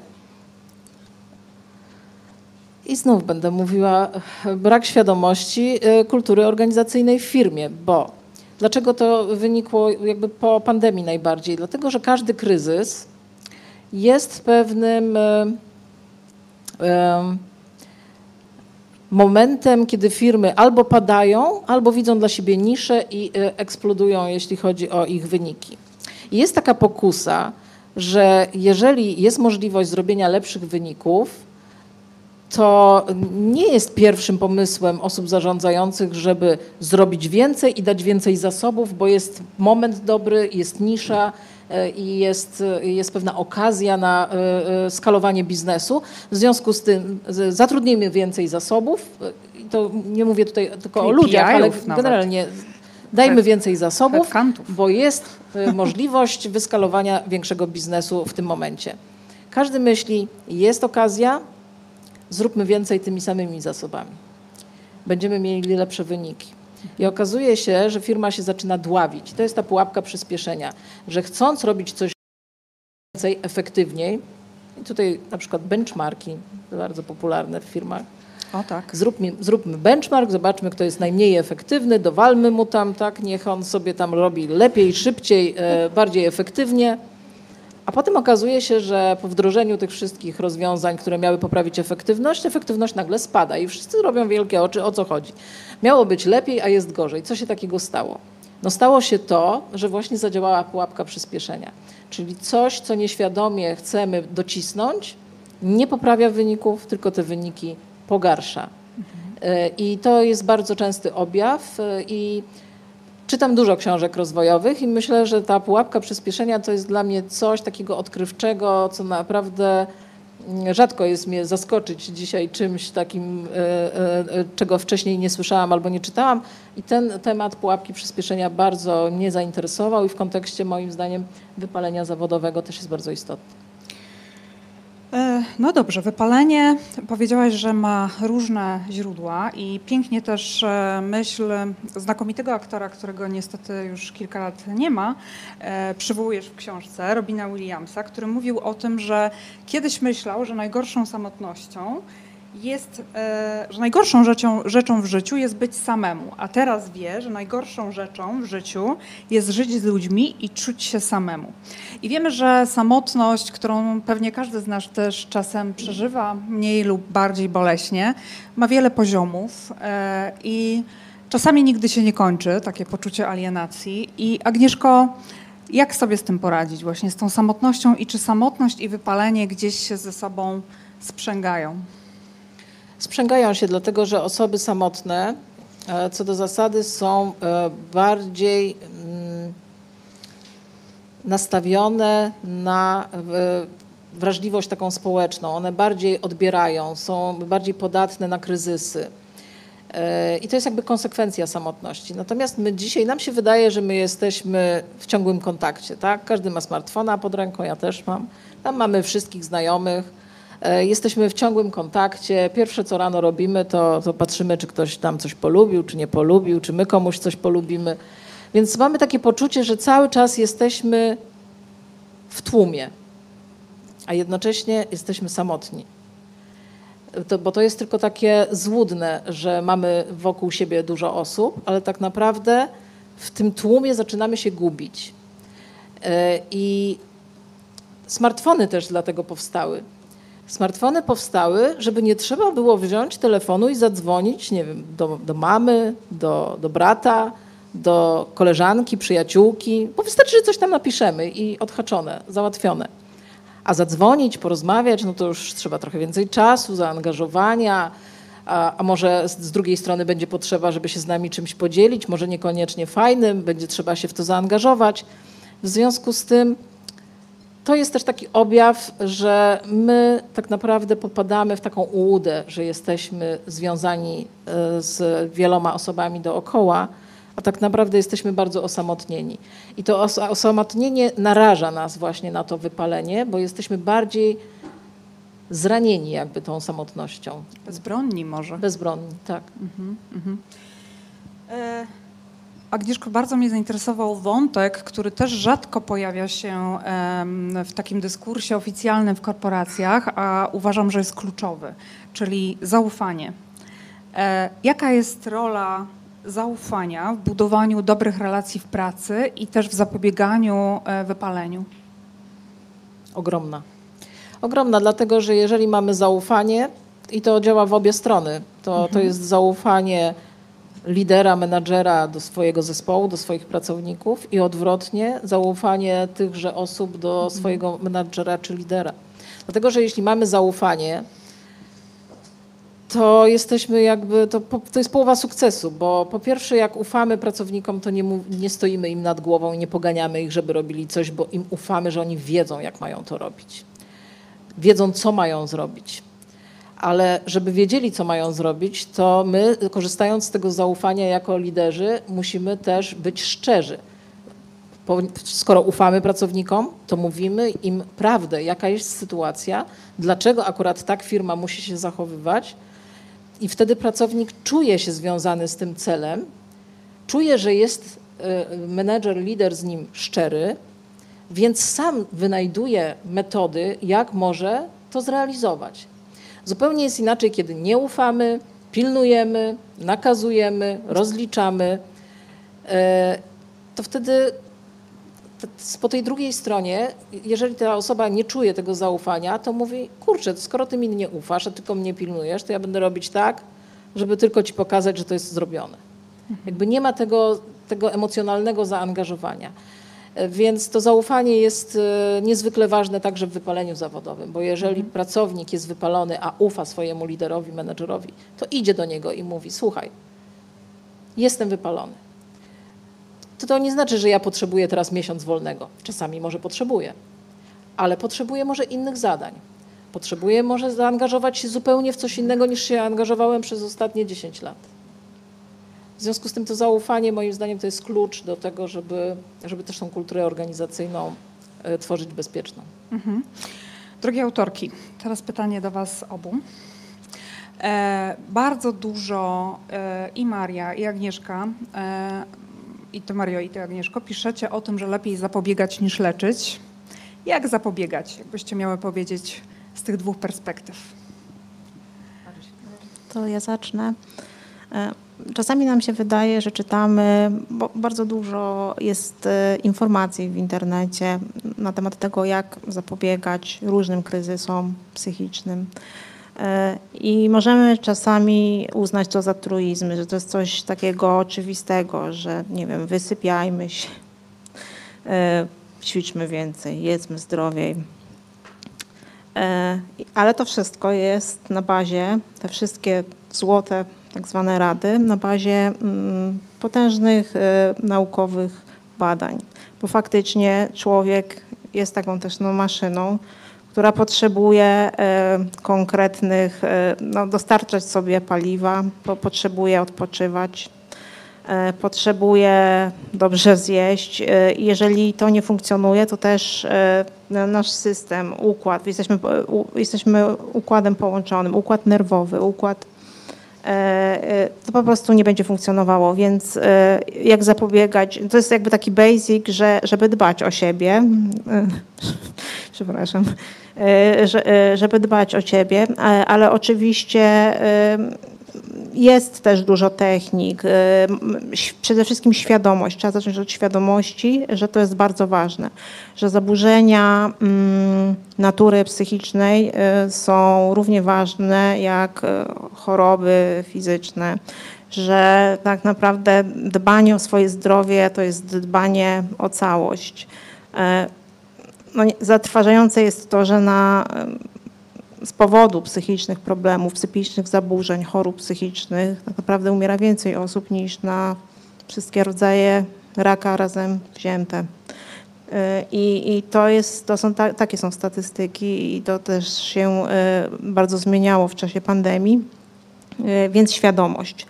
i znów będę mówiła, brak świadomości y, kultury organizacyjnej w firmie, bo dlaczego to wynikło jakby po pandemii najbardziej? Dlatego, że każdy kryzys jest pewnym y, y, momentem, kiedy firmy albo padają, albo widzą dla siebie nisze i eksplodują, jeśli chodzi o ich wyniki. I jest taka pokusa, że jeżeli jest możliwość zrobienia lepszych wyników, to nie jest pierwszym pomysłem osób zarządzających, żeby zrobić więcej i dać więcej zasobów, bo jest moment dobry, jest nisza e, i jest, jest pewna okazja na e, e, skalowanie biznesu. W związku z tym zatrudnijmy więcej zasobów. To nie mówię tutaj tylko o ludziach, ale generalnie dajmy więcej zasobów, bo jest możliwość wyskalowania większego biznesu w tym momencie. Każdy myśli, jest okazja, zróbmy więcej tymi samymi zasobami. Będziemy mieli lepsze wyniki. I okazuje się, że firma się zaczyna dławić. To jest ta pułapka przyspieszenia, że chcąc robić coś więcej, efektywniej, i tutaj na przykład benchmarki, bardzo popularne w firmach, O tak. zróbmy, zróbmy benchmark, zobaczmy, kto jest najmniej efektywny, dowalmy mu tam, tak, niech on sobie tam robi lepiej, szybciej, e, bardziej efektywnie. A potem okazuje się, że po wdrożeniu tych wszystkich rozwiązań, które miały poprawić efektywność, efektywność nagle spada i wszyscy robią wielkie oczy, o co chodzi. Miało być lepiej, a jest gorzej. Co się takiego stało? No stało się to, że właśnie zadziałała pułapka przyspieszenia. Czyli coś, co nieświadomie chcemy docisnąć, nie poprawia wyników, tylko te wyniki pogarsza. E, I to jest bardzo częsty objaw e, i Czytam dużo książek rozwojowych i myślę, że ta pułapka przyspieszenia to jest dla mnie coś takiego odkrywczego, co naprawdę mm, rzadko jest mnie zaskoczyć dzisiaj czymś takim, e, e, e, czego wcześniej nie słyszałam albo nie czytałam. I ten temat pułapki przyspieszenia bardzo mnie zainteresował i w kontekście moim zdaniem wypalenia zawodowego też jest bardzo istotny. E, No dobrze, wypalenie. Powiedziałaś, że ma różne źródła i pięknie też e, myśl znakomitego aktora, którego niestety już kilka lat nie ma, e, przywołujesz w książce Robina Williamsa, który mówił o tym, że kiedyś myślał, że najgorszą samotnością jest, e, że najgorszą rzeczą, rzeczą w życiu jest być samemu, a teraz wie, że najgorszą rzeczą w życiu jest żyć z ludźmi i czuć się samemu. I wiemy, że samotność, którą pewnie każdy z nas też czasem przeżywa, mniej lub bardziej boleśnie, ma wiele poziomów e, i czasami nigdy się nie kończy, takie poczucie alienacji. I Agnieszko, jak sobie z tym poradzić, właśnie z tą samotnością i czy samotność i wypalenie gdzieś się ze sobą sprzęgają? Sprzęgają się dlatego, że osoby samotne e, co do zasady są e, bardziej mm, nastawione na e, wrażliwość taką społeczną. One bardziej odbierają, są bardziej podatne na kryzysy. I to jest jakby konsekwencja samotności. Natomiast my dzisiaj, nam się wydaje, że my jesteśmy w ciągłym kontakcie. Tak? Każdy ma smartfona pod ręką, ja też mam. Tam mamy wszystkich znajomych. E, Jesteśmy w ciągłym kontakcie. Pierwsze, co rano robimy, to, to patrzymy, czy ktoś tam coś polubił, czy nie polubił, czy my komuś coś polubimy. Więc mamy takie poczucie, że cały czas jesteśmy w tłumie, a jednocześnie jesteśmy samotni. To, bo to jest tylko takie złudne, że mamy wokół siebie dużo osób, ale tak naprawdę w tym tłumie zaczynamy się gubić. E, I smartfony też dlatego powstały. Smartfony powstały, żeby nie trzeba było wziąć telefonu i zadzwonić, nie wiem, do, do mamy, do, do brata, do koleżanki, przyjaciółki, bo wystarczy, że coś tam napiszemy i odhaczone, załatwione. A zadzwonić, porozmawiać, no to już trzeba trochę więcej czasu, zaangażowania, a, a może z, z drugiej strony będzie potrzeba, żeby się z nami czymś podzielić, może niekoniecznie fajnym, będzie trzeba się w to zaangażować. W związku z tym to jest też taki objaw, że my tak naprawdę popadamy w taką ułudę, że jesteśmy związani e, z wieloma osobami dookoła, a tak naprawdę jesteśmy bardzo osamotnieni. I to os- osamotnienie naraża nas właśnie na to wypalenie, bo jesteśmy bardziej zranieni jakby tą samotnością. Bezbronni może. Bezbronni, tak. Mhm, mhm. E, Agnieszko, bardzo mnie zainteresował wątek, który też rzadko pojawia się w takim dyskursie oficjalnym w korporacjach, a uważam, że jest kluczowy, czyli zaufanie. E, Jaka jest rola zaufania w budowaniu dobrych relacji w pracy i też w zapobieganiu e, wypaleniu? Ogromna. Ogromna, dlatego że jeżeli mamy zaufanie, i to działa w obie strony, to, to jest zaufanie lidera, menadżera do swojego zespołu, do swoich pracowników i odwrotnie zaufanie tychże osób do swojego menadżera czy lidera. Dlatego, że jeśli mamy zaufanie, to jesteśmy jakby, to, to jest połowa sukcesu, bo po pierwsze jak ufamy pracownikom, to nie, nie stoimy im nad głową i nie poganiamy ich, żeby robili coś, bo im ufamy, że oni wiedzą, jak mają to robić. Wiedzą, co mają zrobić. Ale żeby wiedzieli, co mają zrobić, to my, korzystając z tego zaufania jako liderzy, musimy też być szczerzy. Skoro ufamy pracownikom, to mówimy im prawdę, jaka jest sytuacja, dlaczego akurat tak firma musi się zachowywać, i wtedy pracownik czuje się związany z tym celem, czuje, że jest e, menedżer, lider z nim szczery, więc sam wynajduje metody, jak może to zrealizować. Zupełnie jest inaczej, kiedy nie ufamy, pilnujemy, nakazujemy, rozliczamy. E, To wtedy po tej drugiej stronie, jeżeli ta osoba nie czuje tego zaufania, to mówi, kurczę, skoro ty mi nie ufasz, a tylko mnie pilnujesz, to ja będę robić tak, żeby tylko ci pokazać, że to jest zrobione. Jakby nie ma tego, tego emocjonalnego zaangażowania. Więc to zaufanie jest e, niezwykle ważne także w wypaleniu zawodowym, bo jeżeli pracownik jest wypalony, a ufa swojemu liderowi, menedżerowi, to idzie do niego i mówi: Słuchaj, jestem wypalony. To, to nie znaczy, że ja potrzebuję teraz miesiąc wolnego. Czasami może potrzebuję, ale potrzebuję może innych zadań. Potrzebuję może zaangażować się zupełnie w coś innego niż się angażowałem przez ostatnie 10 lat. W związku z tym to zaufanie moim zdaniem to jest klucz do tego, żeby, żeby też tą kulturę organizacyjną e, tworzyć bezpieczną. Mhm. Drogie autorki, teraz pytanie do Was obu. E, bardzo dużo e, i Maria, i Agnieszka, e, i Ty Mario, i Ty Agnieszko, piszecie o tym, że lepiej zapobiegać niż leczyć. Jak zapobiegać, jakbyście miały powiedzieć z tych dwóch perspektyw? To ja zacznę. Czasami nam się wydaje, że czytamy, bo bardzo dużo jest e, informacji w internecie na temat tego, jak zapobiegać różnym kryzysom psychicznym. E, I możemy czasami uznać to za truizmy, że to jest coś takiego oczywistego, że nie wiem, wysypiajmy się, e, ćwiczmy więcej, jedzmy zdrowiej. Ale to wszystko jest na bazie, te wszystkie złote tak zwane rady, na bazie mm, potężnych e, naukowych badań. Bo faktycznie człowiek jest taką też no, maszyną, która potrzebuje e, konkretnych, e, no, dostarczać sobie paliwa, po, potrzebuje odpoczywać, potrzebuje dobrze zjeść. Jeżeli to nie funkcjonuje, to też na- nasz system, układ, jesteśmy, jesteśmy układem połączonym, układ nerwowy, układ to po prostu nie będzie funkcjonowało, więc e, jak zapobiegać, to jest jakby taki basic, że, żeby dbać o siebie, e, przepraszam, e, że, e, żeby dbać o siebie, e, ale oczywiście e, jest też dużo technik, ś- przede wszystkim świadomość, trzeba zacząć od świadomości, że to jest bardzo ważne, że zaburzenia mm, natury psychicznej e, są równie ważne jak e, choroby fizyczne, że tak naprawdę dbanie o swoje zdrowie to jest dbanie o całość. No, zatrważające jest to, że na, z powodu psychicznych problemów, psychicznych zaburzeń, chorób psychicznych tak naprawdę umiera więcej osób niż na wszystkie rodzaje raka razem wzięte. E, I, i to, jest, to są ta, takie są statystyki i to też się e, bardzo zmieniało w czasie pandemii, E, więc świadomość.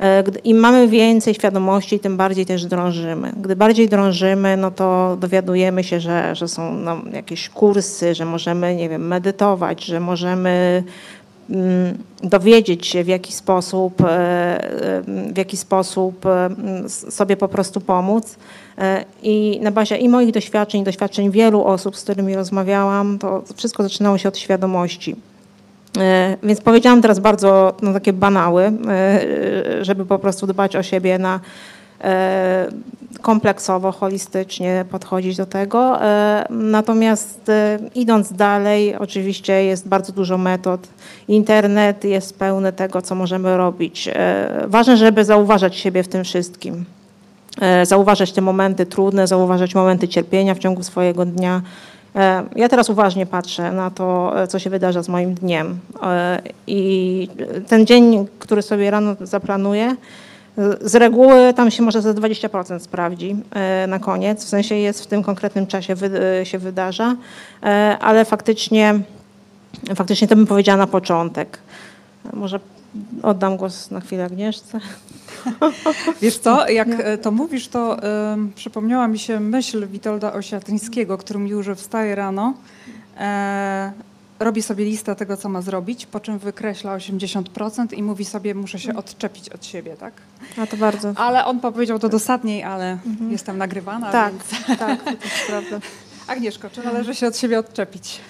E, Im mamy więcej świadomości, tym bardziej też drążymy. Gdy bardziej drążymy, no to dowiadujemy się, że, że są no, jakieś kursy, że możemy, nie wiem, medytować, że możemy mm, dowiedzieć się, w jaki sposób, e, e, w jaki sposób m, s- sobie po prostu pomóc. I na bazie i moich doświadczeń, i doświadczeń wielu osób, z którymi rozmawiałam, to wszystko zaczynało się od świadomości. E, Więc powiedziałam teraz bardzo no, takie banały, e, żeby po prostu dbać o siebie na e, kompleksowo, holistycznie podchodzić do tego. Natomiast idąc dalej, oczywiście jest bardzo dużo metod. Internet jest pełny tego, co możemy robić. Ważne, żeby zauważać siebie w tym wszystkim. Zauważać te momenty trudne, zauważać momenty cierpienia w ciągu swojego dnia. E, Ja teraz uważnie patrzę na to, e, co się wydarza z moim dniem. E, I ten dzień, który sobie rano zaplanuję, z reguły tam się może ze 20% sprawdzi na koniec, w sensie jest w tym konkretnym czasie się wydarza, ale faktycznie, faktycznie to bym powiedziała na początek. Może oddam głos na chwilę Agnieszce. Wiesz co, jak e, to mówisz, to em, przypomniała mi się myśl Witolda Osiatyńskiego, który mówił, że wstaje rano, e, robi sobie listę tego, co ma zrobić, po czym wykreśla 80% i mówi sobie, muszę się odczepić od siebie, tak? A to bardzo. Ale on powiedział to dosadniej, ale jestem nagrywana, Tak, więc... tak, to jest prawda. Agnieszko, czy należy się od siebie odczepić?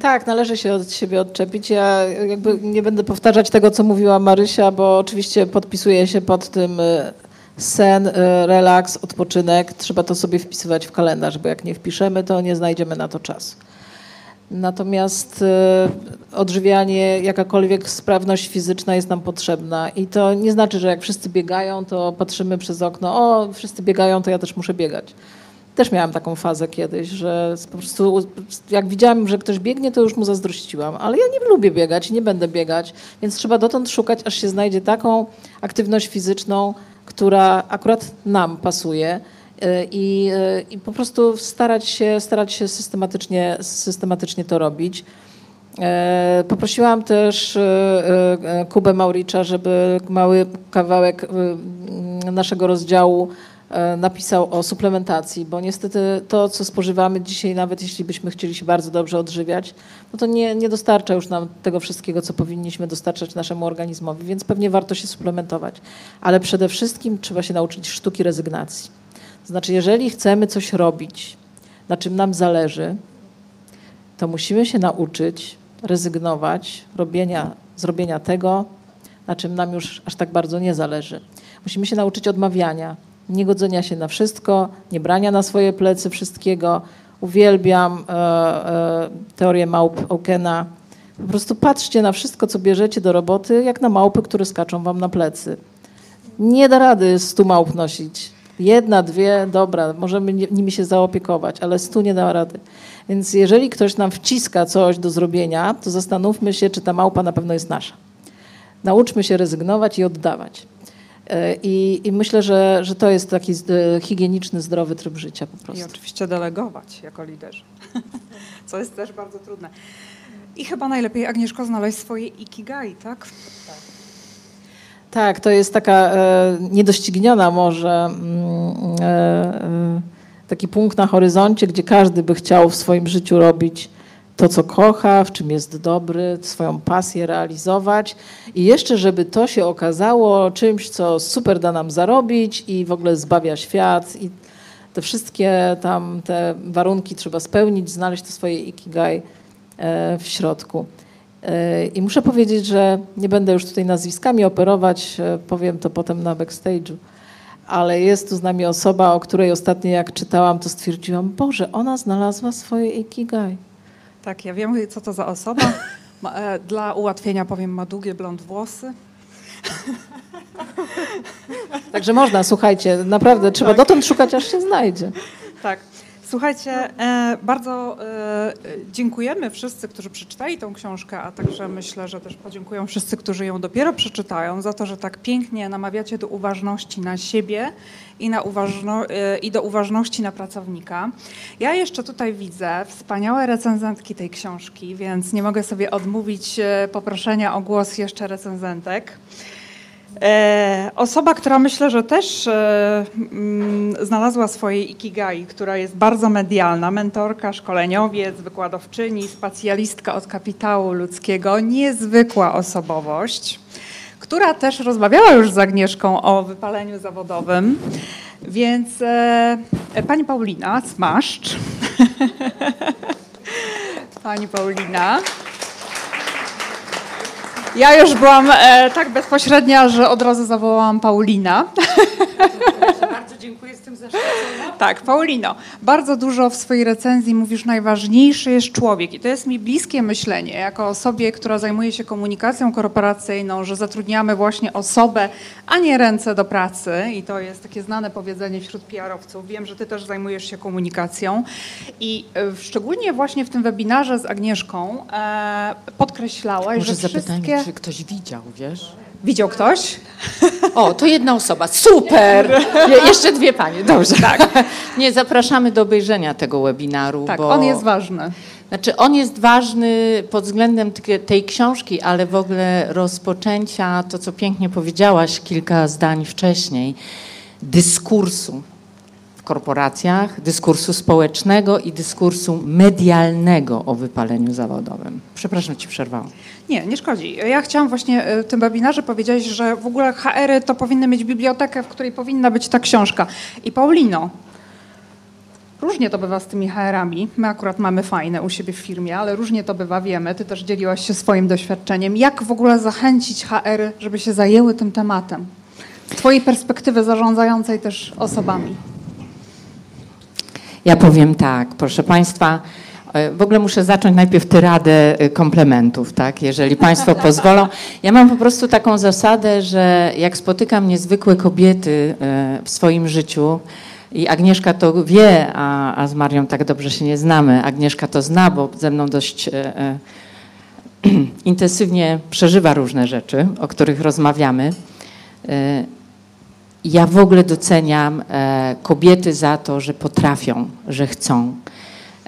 Tak, należy się od siebie odczepić. Ja jakby nie będę powtarzać tego, co mówiła Marysia, bo oczywiście podpisuję się pod tym y, sen, y, relaks, odpoczynek. Trzeba to sobie wpisywać w kalendarz, bo jak nie wpiszemy, to nie znajdziemy na to czasu. Natomiast y, odżywianie, jakakolwiek sprawność fizyczna jest nam potrzebna. I to nie znaczy, że jak wszyscy biegają, to patrzymy przez okno, o, wszyscy biegają, to ja też muszę biegać. Też miałam taką fazę kiedyś, że po prostu jak widziałam, że ktoś biegnie, to już mu zazdrościłam. Ale ja nie lubię biegać, nie będę biegać, więc trzeba dotąd szukać, aż się znajdzie taką aktywność fizyczną, która akurat nam pasuje. y, I, y, i po prostu starać się, starać się systematycznie, systematycznie to robić. E, Poprosiłam też e, Kubę Mauricza, żeby mały kawałek naszego rozdziału napisał o suplementacji, bo niestety to, co spożywamy dzisiaj, nawet jeśli byśmy chcieli się bardzo dobrze odżywiać, no to nie, nie dostarcza już nam tego wszystkiego, co powinniśmy dostarczać naszemu organizmowi, więc pewnie warto się suplementować. Ale przede wszystkim trzeba się nauczyć sztuki rezygnacji. Znaczy, jeżeli chcemy coś robić, na czym nam zależy, to musimy się nauczyć rezygnować robienia, zrobienia tego, na czym nam już aż tak bardzo nie zależy. Musimy się nauczyć odmawiania, nie godzenia się na wszystko, nie brania na swoje plecy wszystkiego. Uwielbiam e, e, teorię małp Aukena. Po prostu patrzcie na wszystko, co bierzecie do roboty, jak na małpy, które skaczą wam na plecy. Nie da rady stu małp nosić. Jedna, dwie, dobra, możemy nimi się zaopiekować, ale stu nie da rady. Więc jeżeli ktoś nam wciska coś do zrobienia, to zastanówmy się, czy ta małpa na pewno jest nasza. Nauczmy się rezygnować i oddawać. I, i myślę, że, że to jest taki higieniczny, zdrowy tryb życia po I prostu. oczywiście delegować jako liderzy, co jest też bardzo trudne. I chyba najlepiej, Agnieszko, znaleźć swoje ikigai, tak? Tak, to jest taka e, niedościgniona może mm, e, e, taki punkt na horyzoncie, gdzie każdy by chciał w swoim życiu robić to, co kocha, w czym jest dobry, swoją pasję realizować i jeszcze, żeby to się okazało czymś, co super da nam zarobić i w ogóle zbawia świat i te wszystkie tam te warunki trzeba spełnić, znaleźć to swoje ikigai e, w środku. E, I muszę powiedzieć, że nie będę już tutaj nazwiskami operować, e, powiem to potem na backstage'u, ale jest tu z nami osoba, o której ostatnio jak czytałam, to stwierdziłam, Boże, ona znalazła swoje ikigai. Tak, ja wiem, co to za osoba. E, dla ułatwienia powiem, ma długie blond włosy. Także można, słuchajcie, naprawdę trzeba dotąd szukać, aż się znajdzie. Tak. Słuchajcie, e, bardzo e, dziękujemy wszyscy, którzy przeczytali tą książkę, a także myślę, że też podziękują wszyscy, którzy ją dopiero przeczytają, za to, że tak pięknie namawiacie do uważności na siebie i, na uważno, e, i do uważności na pracownika. Ja jeszcze tutaj widzę wspaniałe recenzentki tej książki, więc nie mogę sobie odmówić poproszenia o głos jeszcze recenzentek. E, osoba, która myślę, że też e, mm, znalazła swoje ikigai, która jest bardzo medialna, mentorka, szkoleniowiec, wykładowczyni, specjalistka od kapitału ludzkiego, niezwykła osobowość, która też rozmawiała już z Agnieszką o wypaleniu zawodowym. Więc e, pani Paulina Smaszcz. pani Paulina. Ja już byłam e, tak bezpośrednia, że od razu zawołałam Paulina. Dziękuję, z tym zaszczycona. Tak, Paulino, bardzo dużo w swojej recenzji mówisz, najważniejszy jest człowiek i to jest mi bliskie myślenie, jako osobie, która zajmuje się komunikacją korporacyjną, że zatrudniamy właśnie osobę, a nie ręce do pracy i to jest takie znane powiedzenie wśród PR-owców. Wiem, że ty też zajmujesz się komunikacją i e, szczególnie właśnie w tym webinarze z Agnieszką e, podkreślałaś, Może że zapytajmy, wszystkie... czy ktoś widział, wiesz? Widział ktoś? O, to jedna osoba. Super! Je, jeszcze dwie panie, dobrze. Tak. Nie, zapraszamy do obejrzenia tego webinaru. Tak, bo... on jest ważny. Znaczy, on jest ważny pod względem tej książki, ale w ogóle rozpoczęcia, to co pięknie powiedziałaś kilka zdań wcześniej, dyskursu korporacjach, dyskursu społecznego i dyskursu medialnego o wypaleniu zawodowym. Przepraszam, ci przerwałam. Nie, nie szkodzi. Ja chciałam właśnie e, w tym webinarze powiedzieć, że w ogóle HR-y to powinny mieć bibliotekę, w której powinna być ta książka. I Paulino, różnie to bywa z tymi HR-ami. My akurat mamy fajne u siebie w firmie, ale różnie to bywa, wiemy. Ty też dzieliłaś się swoim doświadczeniem. Jak w ogóle zachęcić HR-y, żeby się zajęły tym tematem? Z twojej perspektywy zarządzającej też osobami. Ja powiem tak, proszę Państwa, e, w ogóle muszę zacząć najpierw tyradę e, komplementów, tak, jeżeli Państwo pozwolą. Ja mam po prostu taką zasadę, że jak spotykam niezwykłe kobiety e, w swoim życiu, i Agnieszka to wie, a, a z Marią tak dobrze się nie znamy. Agnieszka to zna, bo ze mną dość e, e, intensywnie przeżywa różne rzeczy, o których rozmawiamy. E, ja w ogóle doceniam e, kobiety za to, że potrafią, że chcą,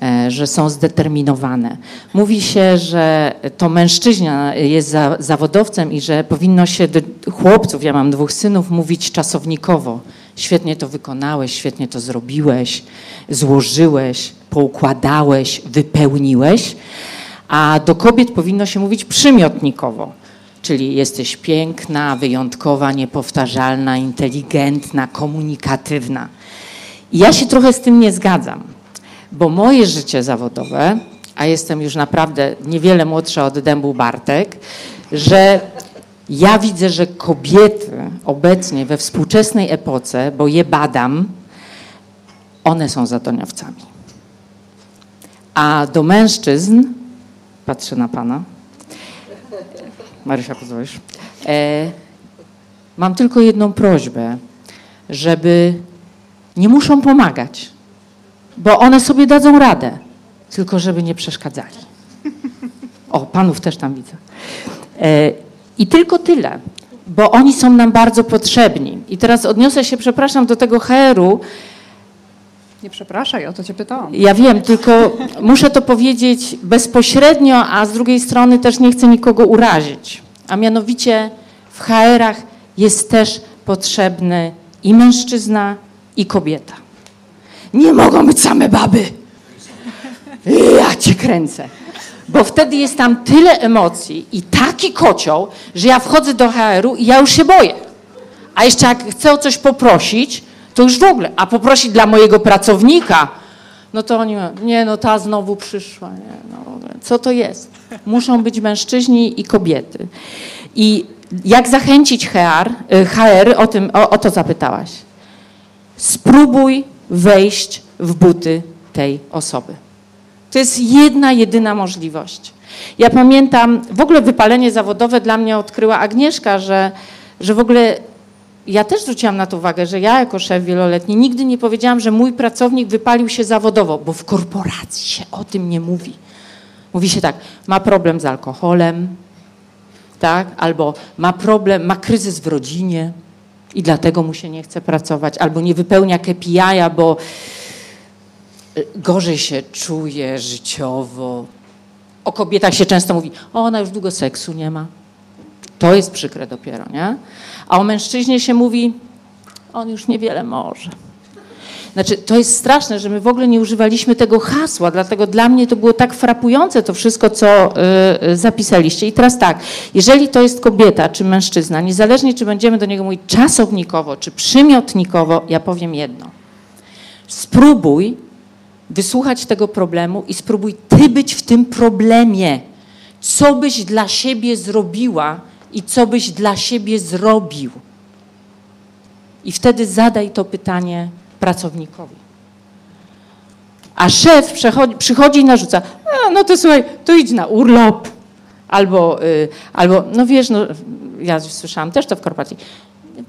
e, że są zdeterminowane. Mówi się, że to mężczyzna jest za, zawodowcem i że powinno się do chłopców, ja mam dwóch synów, mówić czasownikowo. Świetnie to wykonałeś, świetnie to zrobiłeś, złożyłeś, poukładałeś, wypełniłeś. A do kobiet powinno się mówić przymiotnikowo. Czyli jesteś piękna, wyjątkowa, niepowtarzalna, inteligentna, komunikatywna. I ja się trochę z tym nie zgadzam, bo moje życie zawodowe, a jestem już naprawdę niewiele młodsza od Dębu Bartek, że ja widzę, że kobiety obecnie we współczesnej epoce, bo je badam, one są zadoniowcami. A do mężczyzn, patrzę na pana, Marysia, pozwolisz? E, mam tylko jedną prośbę, żeby nie muszą pomagać, bo one sobie dadzą radę, tylko żeby nie przeszkadzali. O, panów też tam widzę. E, I tylko tyle, bo oni są nam bardzo potrzebni. I teraz odniosę się, przepraszam, do tego HR-u. Nie przepraszaj, o to cię pytałam. Ja wiem, tylko muszę to powiedzieć bezpośrednio, a z drugiej strony też nie chcę nikogo urazić. A mianowicie w HR-ach jest też potrzebny i mężczyzna, i kobieta. Nie mogą być same baby. Ja cię kręcę. Bo wtedy jest tam tyle emocji i taki kocioł, że ja wchodzę do HR-u i ja już się boję. A jeszcze jak chcę o coś poprosić, to już w ogóle. A poprosić dla mojego pracownika, no to oni mówią, nie no ta znowu przyszła. Nie, no, co to jest? Muszą być mężczyźni i kobiety. I jak zachęcić HR, HR o, tym, o, o to zapytałaś. Spróbuj wejść w buty tej osoby. To jest jedna, jedyna możliwość. Ja pamiętam, w ogóle wypalenie zawodowe dla mnie odkryła Agnieszka, że, że w ogóle ja też zwróciłam na to uwagę, że ja jako szef wieloletni nigdy nie powiedziałam, że mój pracownik wypalił się zawodowo, bo w korporacji się o tym nie mówi. Mówi się tak, ma problem z alkoholem, tak? albo ma problem, ma kryzys w rodzinie i dlatego mu się nie chce pracować, albo nie wypełnia KPI-a, bo y, gorzej się czuje życiowo. O kobietach się często mówi, o, ona już długo seksu nie ma. To jest przykre dopiero, nie? A o mężczyźnie się mówi, on już niewiele może. Znaczy, to jest straszne, że my w ogóle nie używaliśmy tego hasła, dlatego dla mnie to było tak frapujące to wszystko, co y, y, zapisaliście. I teraz tak, jeżeli to jest kobieta czy mężczyzna, niezależnie czy będziemy do niego mówić czasownikowo czy przymiotnikowo, ja powiem jedno. Spróbuj wysłuchać tego problemu i spróbuj ty być w tym problemie. Co byś dla siebie zrobiła i co byś dla siebie zrobił. I wtedy zadaj to pytanie pracownikowi. A szef przychodzi i narzuca, no to słuchaj, to idź na urlop. Albo, y, albo, no wiesz, no, ja słyszałam też to w korporacji,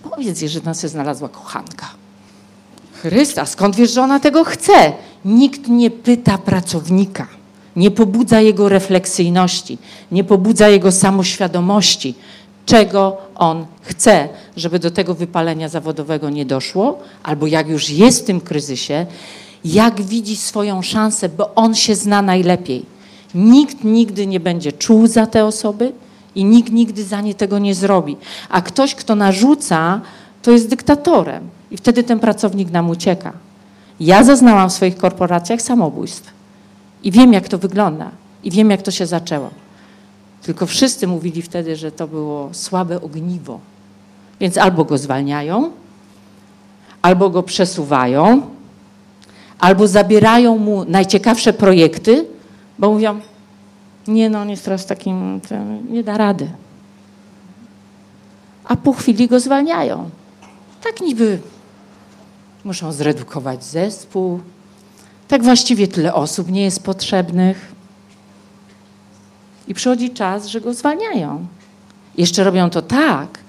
powiedz jej, że sobie znalazła kochanka. Chrysta, skąd wiesz, że ona tego chce? Nikt nie pyta pracownika, nie pobudza jego refleksyjności, nie pobudza jego samoświadomości, czego on chce, żeby do tego wypalenia zawodowego nie doszło, albo jak już jest w tym kryzysie, jak widzi swoją szansę, bo on się zna najlepiej. Nikt nigdy nie będzie czuł za te osoby i nikt nigdy za nie tego nie zrobi. A ktoś, kto narzuca, to jest dyktatorem i wtedy ten pracownik nam ucieka. Ja zaznałam w swoich korporacjach samobójstw i wiem, jak to wygląda i wiem, jak to się zaczęło. Tylko wszyscy mówili wtedy, że to było słabe ogniwo. Więc albo go zwalniają, albo go przesuwają, albo zabierają mu najciekawsze projekty, bo mówią, nie no, on jest teraz takim, nie da rady. A po chwili go zwalniają. Tak niby muszą zredukować zespół, tak właściwie tyle osób nie jest potrzebnych. I przychodzi czas, że go zwalniają. Jeszcze robią to tak,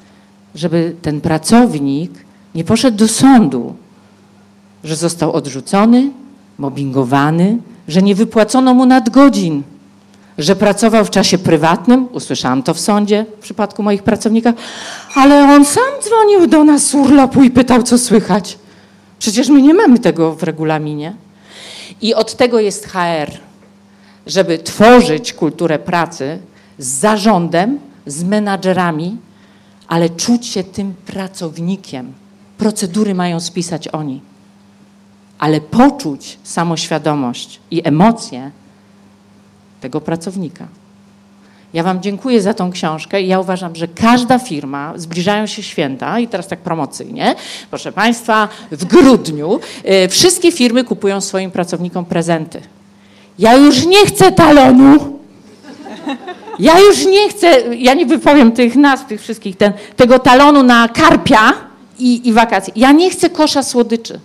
żeby ten pracownik nie poszedł do sądu, że został odrzucony, mobbingowany, że nie wypłacono mu nadgodzin, że pracował w czasie prywatnym, usłyszałam to w sądzie w przypadku moich pracowników, ale on sam dzwonił do nas z urlopu i pytał, co słychać. Przecież my nie mamy tego w regulaminie. I od tego jest HR żeby tworzyć kulturę pracy z zarządem, z menadżerami, ale czuć się tym pracownikiem. Procedury mają spisać oni. Ale poczuć samoświadomość i emocje tego pracownika. Ja Wam dziękuję za tą książkę i ja uważam, że każda firma, zbliżają się święta i teraz tak promocyjnie, proszę Państwa, w grudniu y, wszystkie firmy kupują swoim pracownikom prezenty. Ja już nie chcę talonu. Ja już nie chcę, ja nie wypowiem tych nazw, tych wszystkich, ten, tego talonu na karpia i, i wakacje. Ja nie chcę kosza słodyczy.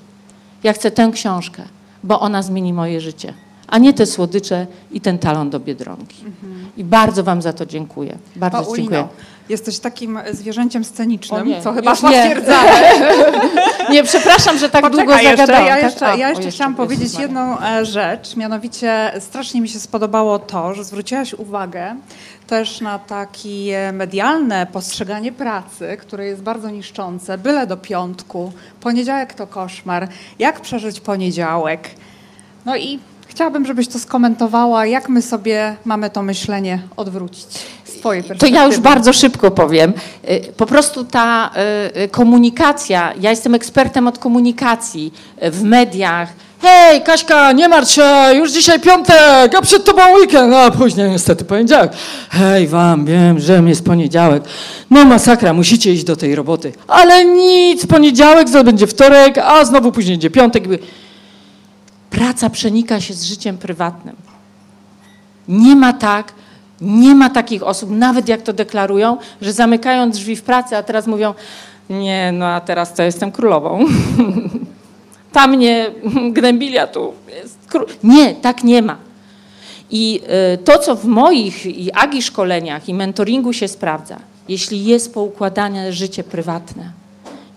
Ja chcę tę książkę, bo ona zmieni moje życie, a nie te słodycze i ten talon do Biedronki. Mhm. I bardzo Wam za to dziękuję. Bardzo Paulino, dziękuję. Jesteś takim zwierzęciem scenicznym, nie, co chyba już nie. potwierdzamy. Nie, przepraszam, że tak Poczekaj długo jeszcze, zagadałam. ja tak? jeszcze, A, ja o, jeszcze chciałam Jezus powiedzieć jedną e, rzecz, mianowicie strasznie mi się spodobało to, że zwróciłaś uwagę też na takie medialne postrzeganie pracy, które jest bardzo niszczące, byle do piątku, poniedziałek to koszmar, jak przeżyć poniedziałek. No i chciałabym, żebyś to skomentowała, jak my sobie mamy to myślenie odwrócić z twojej To perspektywy. ja już bardzo szybko powiem. Y, Po prostu ta y, y, komunikacja, ja jestem ekspertem od komunikacji w mediach. Hej, Kaśka, nie martw się, już dzisiaj piątek, a przed tobą weekend, a później niestety poniedziałek. Hej wam, wiem, że jest poniedziałek. No masakra, musicie iść do tej roboty. Ale nic, poniedziałek, zaraz będzie wtorek, a znowu później będzie piątek. Praca przenika się z życiem prywatnym. Nie ma tak, nie ma takich osób, nawet jak to deklarują, że zamykają drzwi w pracy, a teraz mówią, nie, no a teraz to jestem królową. Tam mnie gnębili, tu jest król. Nie, tak nie ma. I y, to, co w moich i agi szkoleniach i mentoringu się sprawdza, jeśli jest poukładane życie prywatne,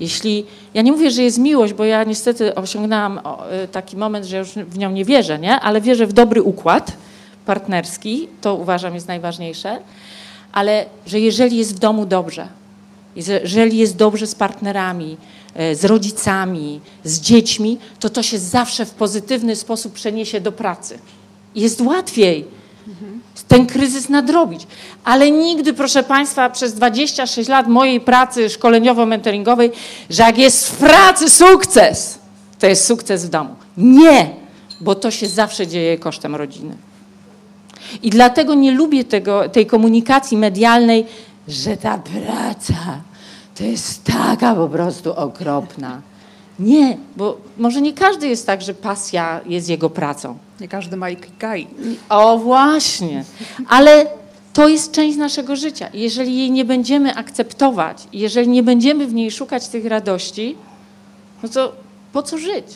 jeśli, ja nie mówię, że jest miłość, bo ja niestety osiągnęłam y, taki moment, że już w nią nie wierzę, nie? ale wierzę w dobry układ partnerski, to uważam jest najważniejsze, ale że jeżeli jest w domu dobrze, jeżeli jest dobrze z partnerami, e, z rodzicami, z dziećmi, to to się zawsze w pozytywny sposób przeniesie do pracy. Jest łatwiej. Ten kryzys nadrobić. Ale nigdy, proszę Państwa, przez 26 lat mojej pracy szkoleniowo-mentoringowej, że jak jest w pracy sukces, to jest sukces w domu. Nie, bo to się zawsze dzieje kosztem rodziny. I dlatego nie lubię tego, tej komunikacji medialnej, że ta praca to jest taka po prostu okropna. Nie, bo może nie każdy jest tak, że pasja jest jego pracą. Nie każdy ma ikigai. O właśnie, ale to jest część naszego życia. Jeżeli jej nie będziemy akceptować, jeżeli nie będziemy w niej szukać tych radości, no to po co żyć?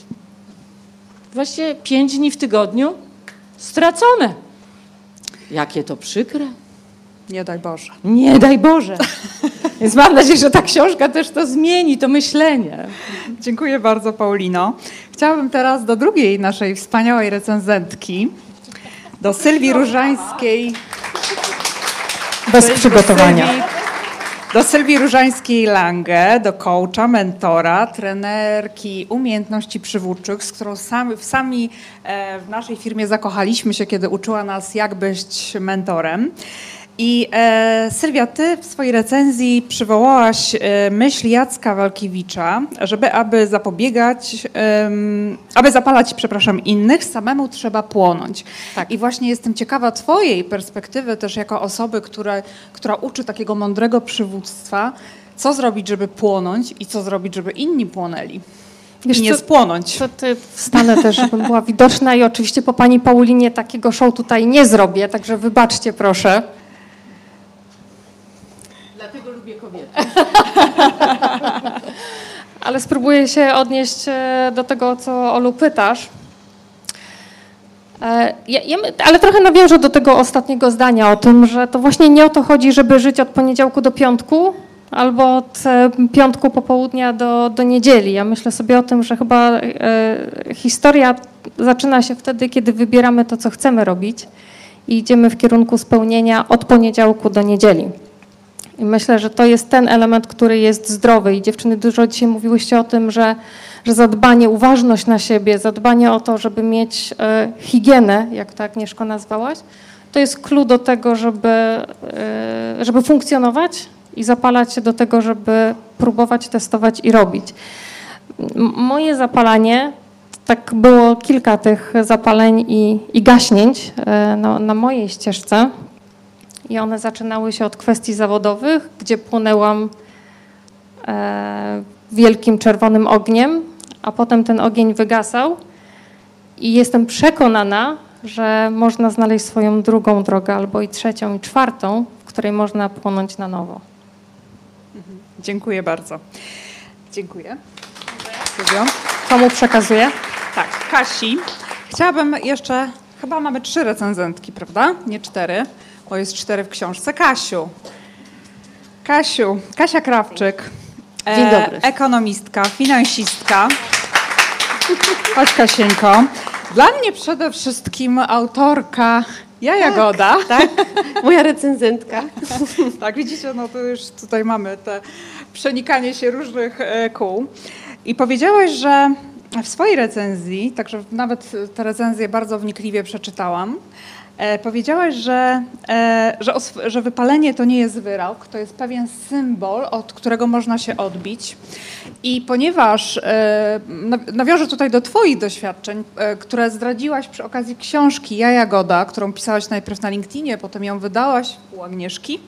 Właściwie pięć dni w tygodniu stracone. Jakie to przykre. Nie daj Boże. Nie daj Boże. Więc mam nadzieję, że ta książka też to zmieni, to myślenie. Dziękuję bardzo, Paulino. Chciałabym teraz do drugiej naszej wspaniałej recenzentki, do Sylwii Różańskiej. Bez przygotowania. Do Sylwii, do Sylwii Różańskiej-Lange, do coacha, mentora, trenerki umiejętności przywódczych, z którą sami, sami e, w naszej firmie zakochaliśmy się, kiedy uczyła nas, jak być mentorem. I e, Sylwia, ty w swojej recenzji przywołałaś e, myśl Jacka Walkiewicza, żeby aby zapobiegać, em, aby zapalać, przepraszam, innych, samemu trzeba płonąć. Tak. I właśnie jestem ciekawa twojej perspektywy też jako osoby, które, która uczy takiego mądrego przywództwa, co zrobić, żeby płonąć i co zrobić, żeby inni płonęli. Wiesz I nie co, spłonąć. To ty wstanę też, żebym była widoczna i oczywiście po pani Paulinie takiego show tutaj nie zrobię, także wybaczcie proszę. Dlatego lubię kobiety. Ale spróbuję się odnieść e, do tego, co Olu pytasz. E, Ja, ja, ale trochę nawiążę do tego ostatniego zdania o tym, że to właśnie nie o to chodzi, żeby żyć od poniedziałku do piątku albo od e, piątku popołudnia do, do niedzieli. Ja myślę sobie o tym, że chyba historia zaczyna się wtedy, kiedy wybieramy to, co chcemy robić i idziemy w kierunku spełnienia od poniedziałku do niedzieli. I myślę, że to jest ten element, który jest zdrowy. I dziewczyny, dużo dzisiaj mówiłyście o tym, że, że zadbanie, uważność na siebie, zadbanie o to, żeby mieć e, higienę, jak to Agnieszko nazwałaś, to jest clue do tego, żeby, e, żeby funkcjonować i zapalać się do tego, żeby próbować, testować i robić. Moje zapalanie, tak było kilka tych zapaleń i, i gaśnięć e, na mojej ścieżce. I one zaczynały się od kwestii zawodowych, gdzie płonęłam e, wielkim czerwonym ogniem, a potem ten ogień wygasał. I jestem przekonana, że można znaleźć swoją drugą drogę, albo i trzecią, i czwartą, w której można płonąć na nowo. Dziękuję bardzo. Dziękuję. Sylwio. Komu przekazuję? Tak, Kasi. Chciałabym jeszcze, chyba mamy trzy recenzentki, prawda? Nie cztery, bo jest cztery w książce. Kasiu. Kasiu, Kasia Krawczyk. e, Dzień dobry. Ekonomistka, finansistka. Chodź Kasieńko. Dla mnie przede wszystkim autorka Ja Jagoda. Tak, moja recenzentka. Tak, widzicie, no to już tutaj mamy te przenikanie się różnych e, kół. I powiedziałaś, że w swojej recenzji, także nawet tę recenzję bardzo wnikliwie przeczytałam, e, powiedziałaś, że, e, że, że wypalenie to nie jest wyrok, to jest pewien symbol, od którego można się odbić. I ponieważ e, naw- nawiążę tutaj do Twoich doświadczeń, e, które zdradziłaś przy okazji książki Ja Jagoda, którą pisałaś najpierw na LinkedInie, potem ją wydałaś u Agnieszki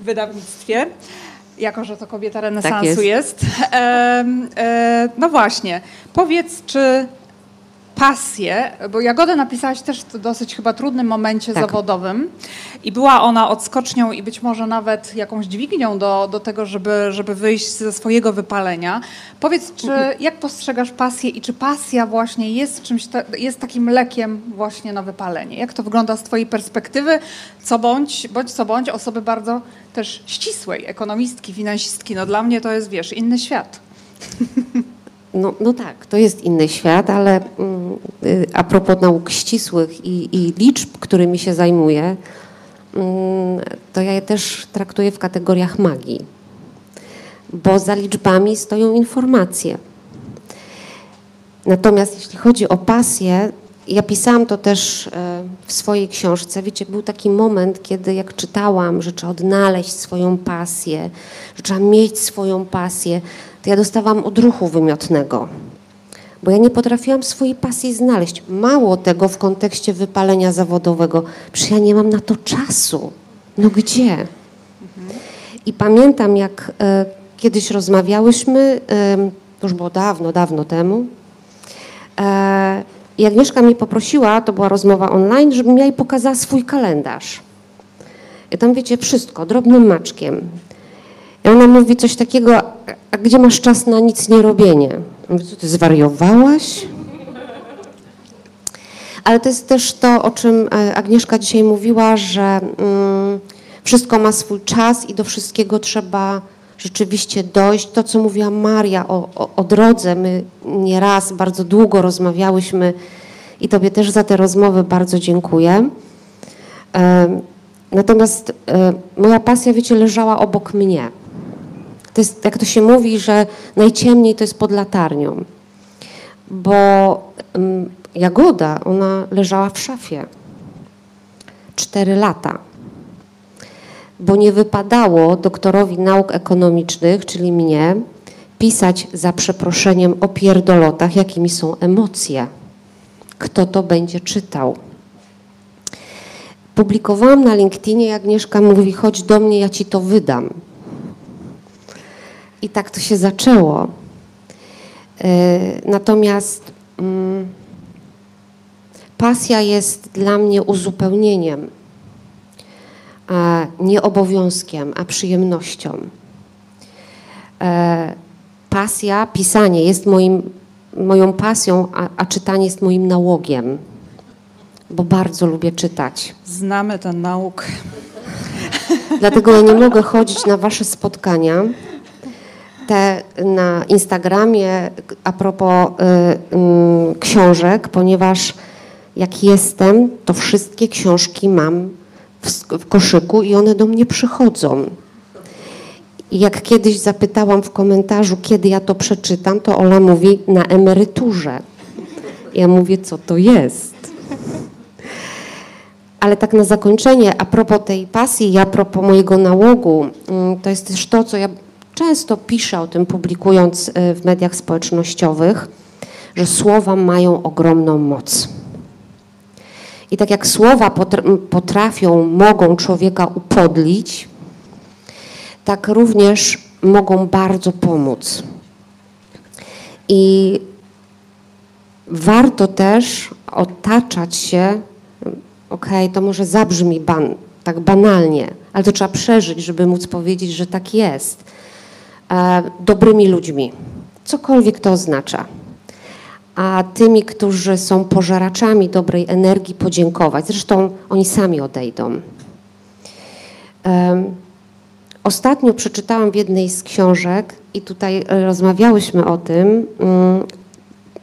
w wydawnictwie, jako że to kobieta renesansu jest. jest. Em, e, no właśnie, powiedz, czy pasję, bo Jagodę napisałaś też w dosyć chyba trudnym momencie Tak. zawodowym i była ona odskocznią i być może nawet jakąś dźwignią do, do tego, żeby, żeby wyjść ze swojego wypalenia. Powiedz, czy, jak postrzegasz pasję i czy pasja właśnie jest czymś, ta, jest takim lekiem właśnie na wypalenie? Jak to wygląda z twojej perspektywy, co bądź, bądź co bądź osoby bardzo też ścisłej, ekonomistki, finansistki, no dla mnie to jest, wiesz, inny świat. No, no tak, to jest inny świat, ale mm, y, a propos nauk ścisłych i, i liczb, którymi się zajmuję, mm, to ja je też traktuję w kategoriach magii. Bo za liczbami stoją informacje. Natomiast jeśli chodzi o pasję, ja pisałam to też e, w swojej książce. Wiecie, był taki moment, kiedy jak czytałam, że trzeba odnaleźć swoją pasję, że trzeba mieć swoją pasję, to ja dostawałam odruchu wymiotnego. Bo ja nie potrafiłam swojej pasji znaleźć. Mało tego w kontekście wypalenia zawodowego. Przecież ja nie mam na to czasu. No gdzie? I pamiętam, jak e, kiedyś rozmawiałyśmy, e, to już było dawno, dawno temu. E, i Agnieszka mnie poprosiła, to była rozmowa online, żebym ja jej pokazała swój kalendarz. I tam wiecie, wszystko, drobnym maczkiem. I ona mówi coś takiego, a, gdzie masz czas na nic nie robienie? Ja Mówię, co ty zwariowałaś? Ale to jest też to, o czym e, Agnieszka dzisiaj mówiła, że mm, wszystko ma swój czas i do wszystkiego trzeba rzeczywiście dojść. To, co mówiła Maria o, o, o drodze, my nieraz bardzo długo rozmawiałyśmy i Tobie też za te rozmowy bardzo dziękuję. E, Natomiast e, moja pasja, wiecie, leżała obok mnie. To jest, jak to się mówi, że najciemniej to jest pod latarnią. Bo mm, Jagoda, ona leżała w szafie. Cztery lata. Bo nie wypadało doktorowi nauk ekonomicznych, czyli mnie, pisać za przeproszeniem o pierdolotach, jakimi są emocje. Kto to będzie czytał? Publikowałam na LinkedInie Agnieszka mówi, chodź do mnie, ja ci to wydam. I tak to się zaczęło. Yy, Natomiast mm, pasja jest dla mnie uzupełnieniem, a nie obowiązkiem, a przyjemnością. E, Pasja, pisanie jest moim, moją pasją, a, a czytanie jest moim nałogiem, bo bardzo lubię czytać. Znamy ten nauk. Dlatego ja nie mogę chodzić na wasze spotkania. Te na Instagramie a propos y, y, książek, ponieważ jak jestem, to wszystkie książki mam w, koszyku i one do mnie przychodzą. I jak kiedyś zapytałam w komentarzu, kiedy ja to przeczytam, to Ola mówi na emeryturze. Ja mówię, co to jest? Ale tak na zakończenie, a propos tej pasji a propos mojego nałogu, mm, to jest też to, co ja często piszę o tym, publikując y, w mediach społecznościowych, że słowa mają ogromną moc. I tak jak słowa potr- potrafią, mogą człowieka upodlić, tak również mogą bardzo pomóc. I warto też otaczać się Okej, to może zabrzmi ban, tak banalnie, ale to trzeba przeżyć, żeby móc powiedzieć, że tak jest. E, dobrymi ludźmi, cokolwiek to oznacza. A tymi, którzy są pożeraczami dobrej energii, podziękować. Zresztą oni sami odejdą. Ostatnio przeczytałam w jednej z książek i tutaj e, rozmawiałyśmy o tym, mm,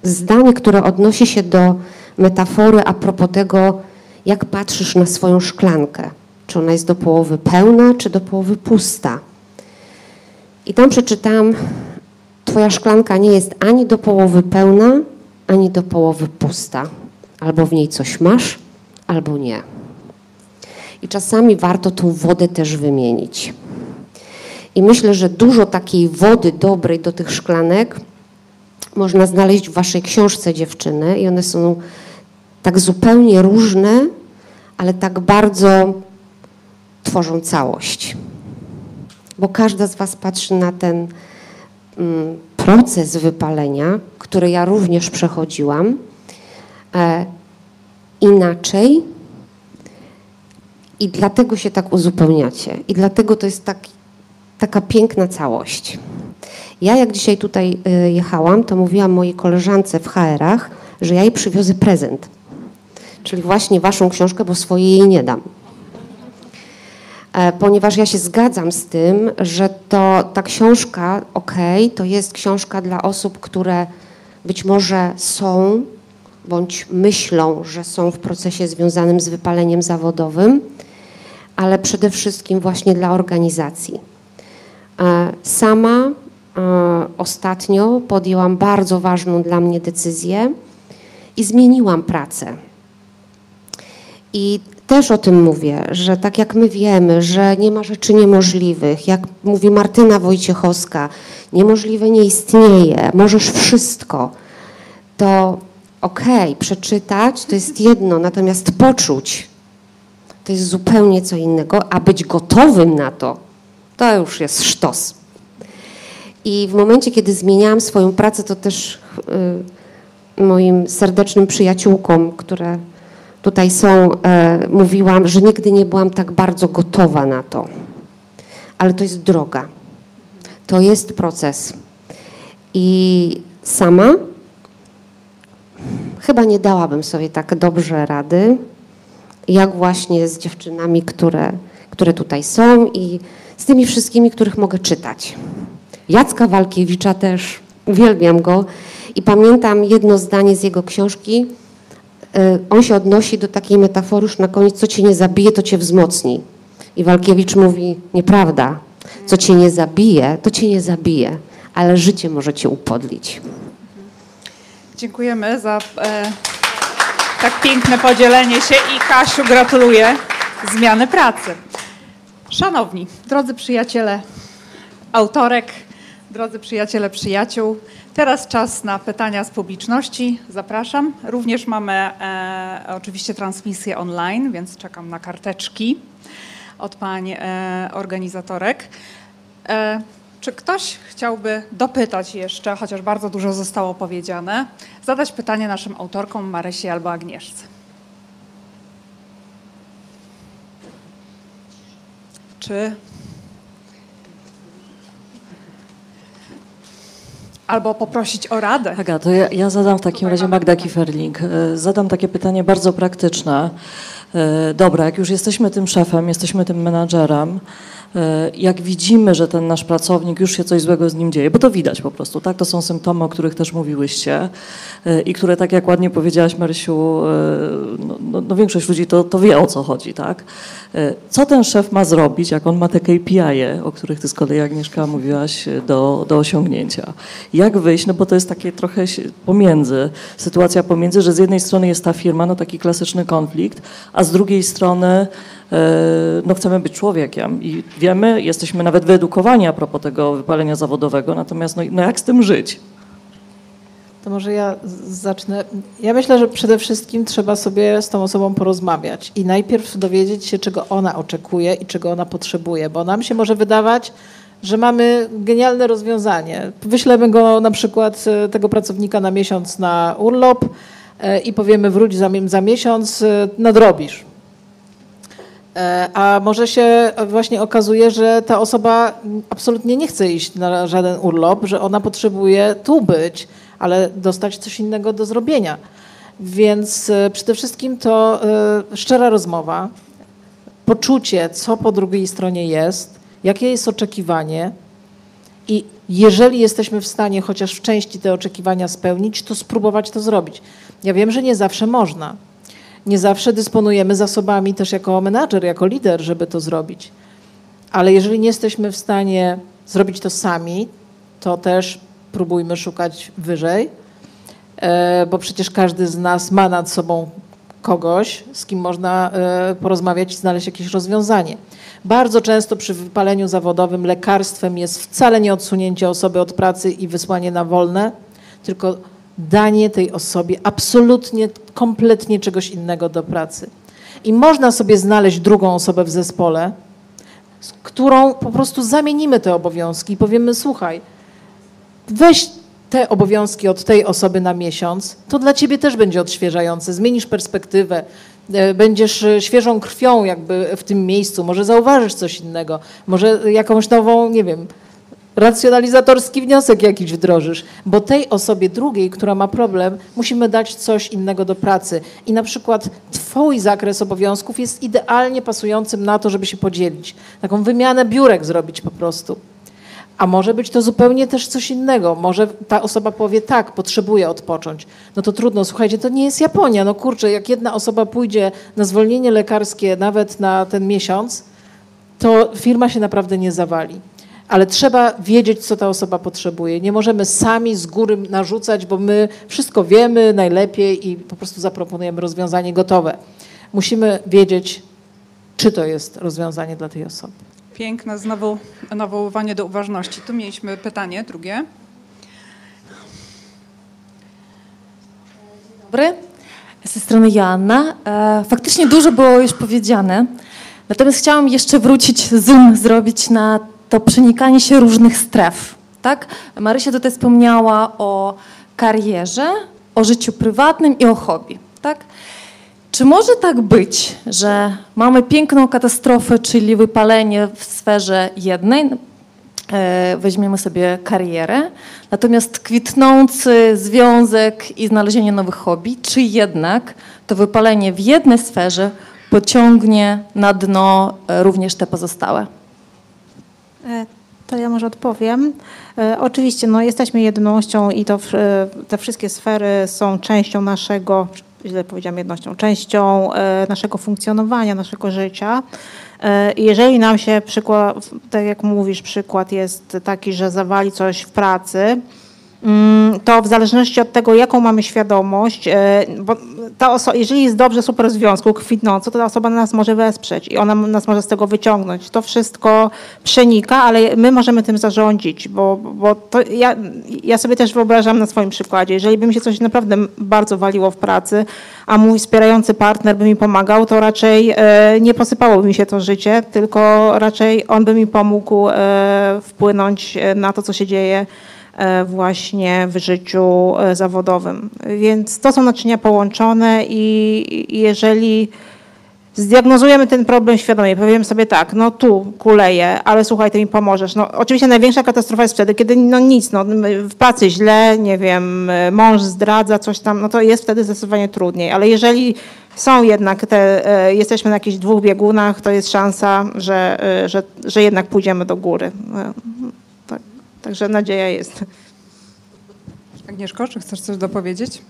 zdanie, które odnosi się do metafory a propos tego, jak patrzysz na swoją szklankę. Czy ona jest do połowy pełna, czy do połowy pusta. I tam przeczytałam, twoja szklanka nie jest ani do połowy pełna, ani do połowy pusta. Albo w niej coś masz, albo nie. I czasami warto tą wodę też wymienić. I myślę, że dużo takiej wody dobrej do tych szklanek można znaleźć w waszej książce dziewczyny i one są tak zupełnie różne, ale tak bardzo tworzą całość. Bo każda z Was patrzy na ten mm, proces wypalenia, który ja również przechodziłam, e, inaczej i dlatego się tak uzupełniacie. I dlatego to jest taki, taka piękna całość. Ja jak dzisiaj tutaj y, jechałam, to mówiłam mojej koleżance w HR-ach, że ja jej przywiozę prezent czyli właśnie waszą książkę, bo swojej jej nie dam. E, Ponieważ ja się zgadzam z tym, że to ta książka, okej, to jest książka dla osób, które być może są bądź myślą, że są w procesie związanym z wypaleniem zawodowym, ale przede wszystkim właśnie dla organizacji. E, Sama e, ostatnio podjęłam bardzo ważną dla mnie decyzję i zmieniłam pracę. I też o tym mówię, że tak jak my wiemy, że nie ma rzeczy niemożliwych, jak mówi Martyna Wojciechowska, niemożliwe nie istnieje, możesz wszystko, to okej, przeczytać to jest jedno, natomiast poczuć to jest zupełnie co innego, a być gotowym na to, to już jest sztos. I w momencie, kiedy zmieniałam swoją pracę, to też y, moim serdecznym przyjaciółkom, które tutaj są, e, mówiłam, że nigdy nie byłam tak bardzo gotowa na to. Ale to jest droga. To jest proces. I sama chyba nie dałabym sobie tak dobrze rady, jak właśnie z dziewczynami, które, które tutaj są i z tymi wszystkimi, których mogę czytać. Jacka Walkiewicza też, uwielbiam go i pamiętam jedno zdanie z jego książki. Y, On się odnosi do takiej metafory już na koniec, co cię nie zabije, to cię wzmocni. I Walkiewicz mówi, nieprawda, co cię nie zabije, to cię nie zabije, ale życie może cię upodlić. Dziękujemy za e, tak piękne podzielenie się i Kasiu gratuluję zmiany pracy. Szanowni, drodzy przyjaciele autorek, drodzy przyjaciele przyjaciół, teraz czas na pytania z publiczności. Zapraszam. Również mamy e, oczywiście transmisję online, więc czekam na karteczki od pań e, organizatorek. E, czy ktoś chciałby dopytać jeszcze, chociaż bardzo dużo zostało powiedziane, zadać pytanie naszym autorkom Marysi albo Agnieszce? Czy albo poprosić o radę? Aga, to ja, ja zadam w takim razie Magda Kiferling. e, Zadam takie pytanie bardzo praktyczne. E, Dobra, jak już jesteśmy tym szefem, jesteśmy tym menadżerem, jak widzimy, że ten nasz pracownik już się coś złego z nim dzieje, bo to widać po prostu, tak? To są symptomy, o których też mówiłyście e, i które, tak jak ładnie powiedziałaś, Marysiu, e, no, no, no większość ludzi to, to wie o co chodzi, tak? E, Co ten szef ma zrobić, jak on ma te KPI, o których ty z kolei, Agnieszka, mówiłaś, e, do, do osiągnięcia? Jak wyjść, no bo to jest takie trochę pomiędzy, sytuacja pomiędzy, że z jednej strony jest ta firma, no taki klasyczny konflikt, a z drugiej strony e, no chcemy być człowiekiem i wiemy, jesteśmy nawet wyedukowani a propos tego wypalenia zawodowego, natomiast no, no jak z tym żyć? To może ja zacznę. Ja myślę, że przede wszystkim trzeba sobie z tą osobą porozmawiać i najpierw dowiedzieć się, czego ona oczekuje i czego ona potrzebuje, bo nam się może wydawać, że mamy genialne rozwiązanie. Wyślemy go na przykład e, tego pracownika na miesiąc na urlop e, i powiemy wróć za, za miesiąc, e, nadrobisz. E, A może się właśnie okazuje, że ta osoba absolutnie nie chce iść na żaden urlop, że ona potrzebuje tu być, ale dostać coś innego do zrobienia. Więc e, przede wszystkim to e, szczera rozmowa, poczucie, co po drugiej stronie jest, jakie jest oczekiwanie i jeżeli jesteśmy w stanie chociaż w części te oczekiwania spełnić, to spróbować to zrobić. Ja wiem, że nie zawsze można. Nie zawsze dysponujemy zasobami też jako menadżer, jako lider, żeby to zrobić. Ale jeżeli nie jesteśmy w stanie zrobić to sami, to też próbujmy szukać wyżej, e, bo przecież każdy z nas ma nad sobą kogoś, z kim można e, porozmawiać i znaleźć jakieś rozwiązanie. Bardzo często przy wypaleniu zawodowym lekarstwem jest wcale nie odsunięcie osoby od pracy i wysłanie na wolne, tylko danie tej osobie absolutnie, kompletnie czegoś innego do pracy. I można sobie znaleźć drugą osobę w zespole, z którą po prostu zamienimy te obowiązki i powiemy: Słuchaj, weź te obowiązki od tej osoby na miesiąc, to dla ciebie też będzie odświeżające. Zmienisz perspektywę, e, będziesz e, świeżą krwią jakby w tym miejscu, może zauważysz coś innego, może jakąś nową, nie wiem, racjonalizatorski wniosek jakiś wdrożysz, bo tej osobie drugiej, która ma problem, musimy dać coś innego do pracy. I na przykład twój zakres obowiązków jest idealnie pasującym na to, żeby się podzielić. Taką wymianę biurek zrobić po prostu. A może być to zupełnie też coś innego. Może ta osoba powie, tak, potrzebuję odpocząć. No to trudno, słuchajcie, to nie jest Japonia. No kurczę, jak jedna osoba pójdzie na zwolnienie lekarskie nawet na ten miesiąc, to firma się naprawdę nie zawali. Ale trzeba wiedzieć, co ta osoba potrzebuje. Nie możemy sami z góry narzucać, bo my wszystko wiemy najlepiej i po prostu zaproponujemy rozwiązanie gotowe. Musimy wiedzieć, czy to jest rozwiązanie dla tej osoby. Piękne znowu nawoływanie do uważności. Tu mieliśmy pytanie drugie. dobry. Ze strony Joanna. E, Faktycznie dużo było już powiedziane, natomiast chciałam jeszcze wrócić, zoom zrobić na to przenikanie się różnych stref. Tak? Marysia tutaj wspomniała o karierze, o życiu prywatnym i o hobby. Tak? Czy może tak być, że mamy piękną katastrofę, czyli wypalenie w sferze jednej, e, weźmiemy sobie karierę, natomiast kwitnący związek i znalezienie nowych hobby, czy jednak to wypalenie w jednej sferze pociągnie na dno e, również te pozostałe? E, To ja może odpowiem. E, Oczywiście, no, jesteśmy jednością i to e, te wszystkie sfery są częścią naszego, źle powiedziałam jednością, częścią naszego funkcjonowania, naszego życia. Jeżeli nam się przykład, tak jak mówisz, przykład jest taki, że zawali coś w pracy, to w zależności od tego, jaką mamy świadomość, e, bo ta oso- jeżeli jest dobrze, super w związku, kwitnąco, to ta osoba nas może wesprzeć i ona nas może z tego wyciągnąć. To wszystko przenika, ale my możemy tym zarządzić, bo, bo to ja, ja sobie też wyobrażam na swoim przykładzie, jeżeli by mi się coś naprawdę bardzo waliło w pracy, a mój wspierający partner by mi pomagał, to raczej e, nie posypałoby mi się to życie, tylko raczej on by mi pomógł e, wpłynąć na to, co się dzieje właśnie w życiu e, zawodowym. Więc to są naczynia połączone i jeżeli zdiagnozujemy ten problem świadomie, powiemy sobie tak, no tu kuleję, ale słuchaj, ty mi pomożesz. No, oczywiście największa katastrofa jest wtedy, kiedy no nic, no, w pracy źle, nie wiem, mąż zdradza coś tam, no to jest wtedy zdecydowanie trudniej, ale jeżeli są jednak te, e, jesteśmy na jakichś dwóch biegunach, to jest szansa, że, e, że, że jednak pójdziemy do góry. Także nadzieja jest. Agnieszko, czy chcesz coś dopowiedzieć?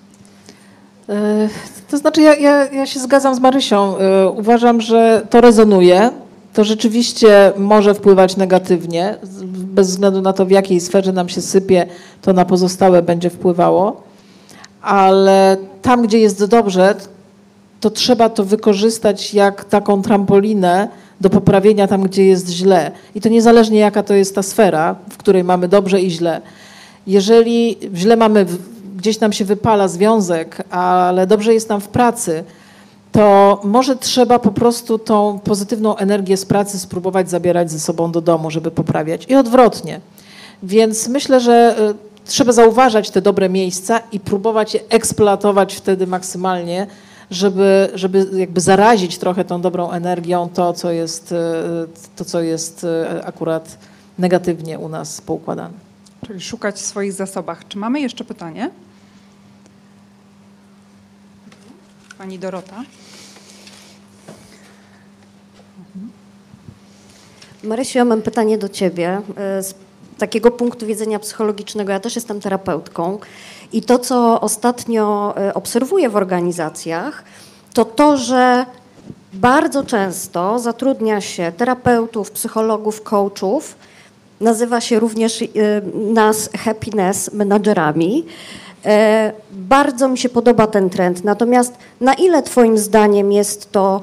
E, To znaczy, ja, ja, ja się zgadzam z Marysią. E, Uważam, że to rezonuje. To rzeczywiście może wpływać negatywnie. Bez względu na to, w jakiej sferze nam się sypie, to na pozostałe będzie wpływało. Ale tam, gdzie jest dobrze, to trzeba to wykorzystać jak taką trampolinę do poprawienia tam, gdzie jest źle. I to niezależnie jaka to jest ta sfera, w której mamy dobrze i źle. Jeżeli źle mamy, gdzieś nam się wypala związek, ale dobrze jest nam w pracy, to może trzeba po prostu tą pozytywną energię z pracy spróbować zabierać ze sobą do domu, żeby poprawiać. I odwrotnie. Więc myślę, że y, trzeba zauważać te dobre miejsca i próbować je eksploatować wtedy maksymalnie, żeby, żeby jakby zarazić trochę tą dobrą energią to, co jest, y, to, co jest y, akurat negatywnie u nas poukładane. Czyli szukać w swoich zasobach. Czy mamy jeszcze pytanie? Pani Dorota. Marysiu, ja mam pytanie do Ciebie. e, Z takiego punktu widzenia psychologicznego, ja też jestem terapeutką i to, co ostatnio e, obserwuję w organizacjach, to to, że bardzo często zatrudnia się terapeutów, psychologów, coachów, nazywa się również e, nas happiness menadżerami. E, Bardzo mi się podoba ten trend. Natomiast na ile Twoim zdaniem jest to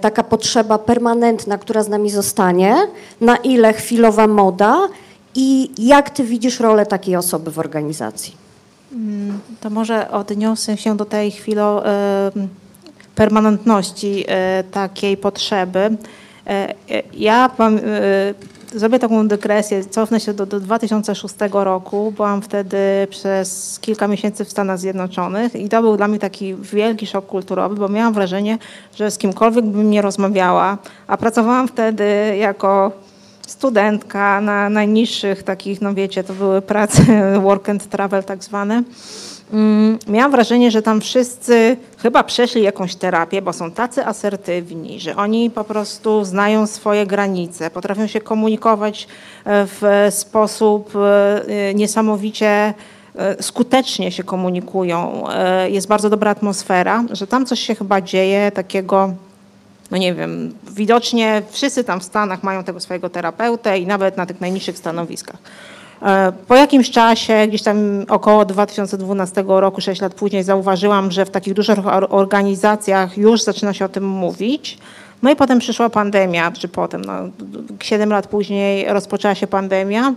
taka potrzeba permanentna, która z nami zostanie, na ile chwilowa moda i jak Ty widzisz rolę takiej osoby w organizacji? To może odniosę się do tej chwili e, permanentności e, takiej potrzeby. E, Ja zrobię taką dygresję, cofnę się do, do 2006 roku. Byłam wtedy przez kilka miesięcy w Stanach Zjednoczonych i to był dla mnie taki wielki szok kulturowy, bo miałam wrażenie, że z kimkolwiek bym nie rozmawiała, a pracowałam wtedy jako studentka na najniższych takich, no wiecie, to były prace work and travel tak zwane. Mm, Miałam wrażenie, że tam wszyscy chyba przeszli jakąś terapię, bo są tacy asertywni, że oni po prostu znają swoje granice, potrafią się komunikować e, w sposób e, niesamowicie e, skutecznie się komunikują. Jest bardzo dobra atmosfera, że tam coś się chyba dzieje takiego no nie wiem, widocznie wszyscy tam w Stanach mają tego swojego terapeutę i nawet na tych najniższych stanowiskach. E, Po jakimś czasie, gdzieś tam około 2012 roku, 6 lat później, zauważyłam, że w takich dużych or- organizacjach już zaczyna się o tym mówić. No i potem przyszła pandemia, czy potem, no, 7 lat później rozpoczęła się pandemia.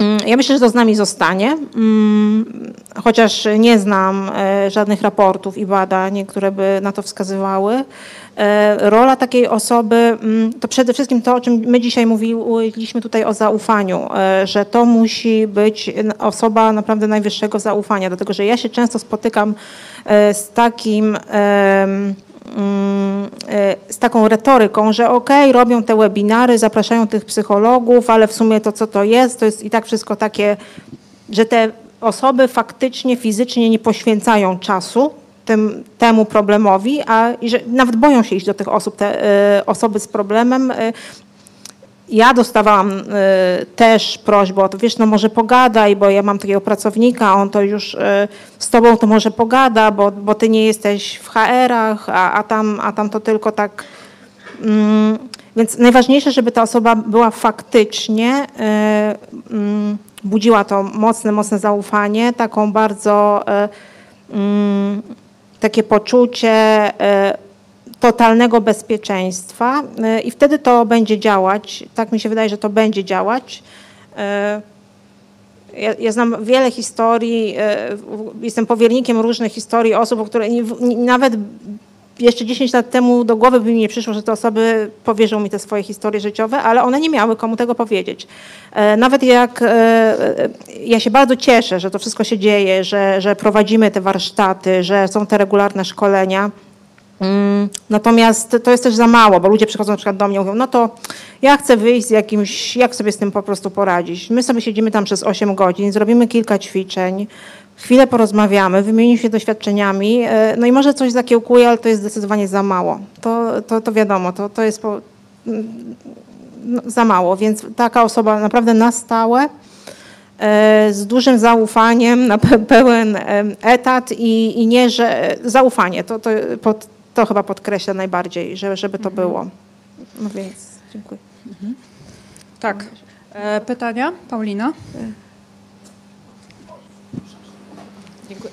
Mm, Ja myślę, że to z nami zostanie, mm, chociaż nie znam e, żadnych raportów i badań, które by na to wskazywały. E, Rola takiej osoby mm, to przede wszystkim to, o czym my dzisiaj mówiliśmy tutaj o zaufaniu, e, że to musi być osoba naprawdę najwyższego zaufania, dlatego że ja się często spotykam z takim. Mm, e, z taką retoryką, że okej, robią te webinary, zapraszają tych psychologów, ale w sumie to co to jest, to jest i tak wszystko takie, że te osoby faktycznie, fizycznie nie poświęcają czasu tym, temu problemowi, a i że nawet boją się iść do tych osób, te e, osoby z problemem. e, ja dostawałam y, też prośbę o to, wiesz, no może pogadaj, bo ja mam takiego pracownika, on to już y, z tobą to może pogada, bo, bo ty nie jesteś w HR-ach, a, a, tam, a tam to tylko tak. Mm, więc najważniejsze, żeby ta osoba była faktycznie, y, mm, budziła to mocne, mocne zaufanie, taką bardzo mm, takie poczucie totalnego bezpieczeństwa y, i wtedy to będzie działać. Tak mi się wydaje, że to będzie działać. Y, Ja, ja znam wiele historii, y, jestem powiernikiem różnych historii osób, które nawet jeszcze 10 lat temu do głowy by mi nie przyszło, że te osoby powierzą mi te swoje historie życiowe, ale one nie miały komu tego powiedzieć. E, Nawet jak e, e, ja się bardzo cieszę, że to wszystko się dzieje, że, że prowadzimy te warsztaty, że są te regularne szkolenia. Mm, Natomiast to jest też za mało, bo ludzie przychodzą na przykład do mnie i mówią, no to ja chcę wyjść z jakimś, jak sobie z tym po prostu poradzić. My sobie siedzimy tam przez 8 godzin, zrobimy kilka ćwiczeń, chwilę porozmawiamy, wymienimy się doświadczeniami, e, no i może coś zakiełkuje, ale to jest zdecydowanie za mało. To, to, to wiadomo, to, to jest po, mm, no, za mało, więc taka osoba naprawdę na stałe, e, z dużym zaufaniem, na pe- pełen etat i, i nie, że zaufanie, to, to, pod, to chyba podkreśla najbardziej, że, żeby to było. No więc dziękuję. Tak. E, pytania? Paulina?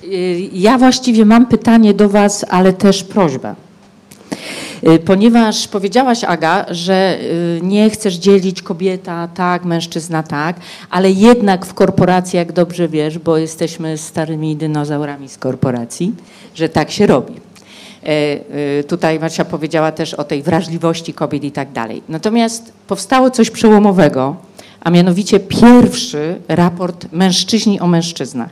Y, Ja właściwie mam pytanie do Was, ale też prośbę. Y, Ponieważ powiedziałaś, Aga, że y, nie chcesz dzielić kobieta tak, mężczyzna tak, ale jednak w korporacji, jak dobrze wiesz, bo jesteśmy starymi dinozaurami z korporacji, że tak się robi. E, y, Tutaj Marcia powiedziała też o tej wrażliwości kobiet i tak dalej. Natomiast powstało coś przełomowego, a mianowicie pierwszy raport mężczyźni o mężczyznach.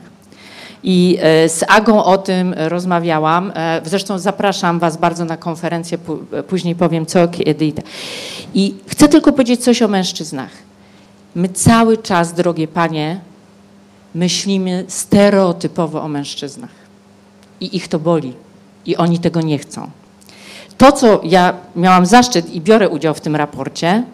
I e, z Agą o tym rozmawiałam. E, Zresztą zapraszam Was bardzo na konferencję, pó- później powiem co, kiedy. tak. I chcę tylko powiedzieć coś o mężczyznach. My cały czas, drogie panie, myślimy stereotypowo o mężczyznach. I ich to boli. I oni tego nie chcą. To, co ja miałam zaszczyt i biorę udział w tym raporcie,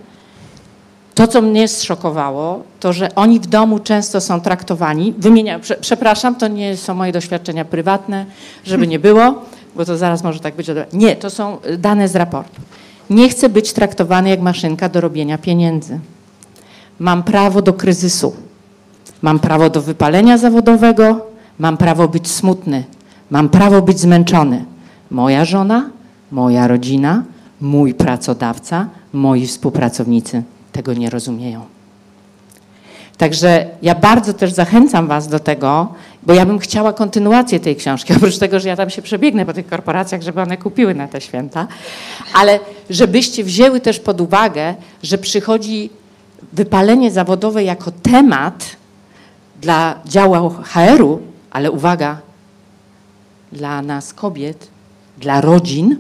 to, co mnie zszokowało, to, że oni w domu często są traktowani, prze, przepraszam, to nie są moje doświadczenia prywatne, żeby nie było, bo to zaraz może tak być. Nie, to są dane z raportu. Nie chcę być traktowany jak maszynka do robienia pieniędzy. Mam prawo do kryzysu. Mam prawo do wypalenia zawodowego, mam prawo być smutny, mam prawo być zmęczony. Moja żona, moja rodzina, mój pracodawca, moi współpracownicy tego nie rozumieją. Także ja bardzo też zachęcam Was do tego, bo ja bym chciała kontynuację tej książki, oprócz tego, że ja tam się przebiegnę po tych korporacjach, żeby one kupiły na te święta, ale żebyście wzięły też pod uwagę, że przychodzi wypalenie zawodowe jako temat dla działu HR-u, ale uwaga, dla nas kobiet, dla rodzin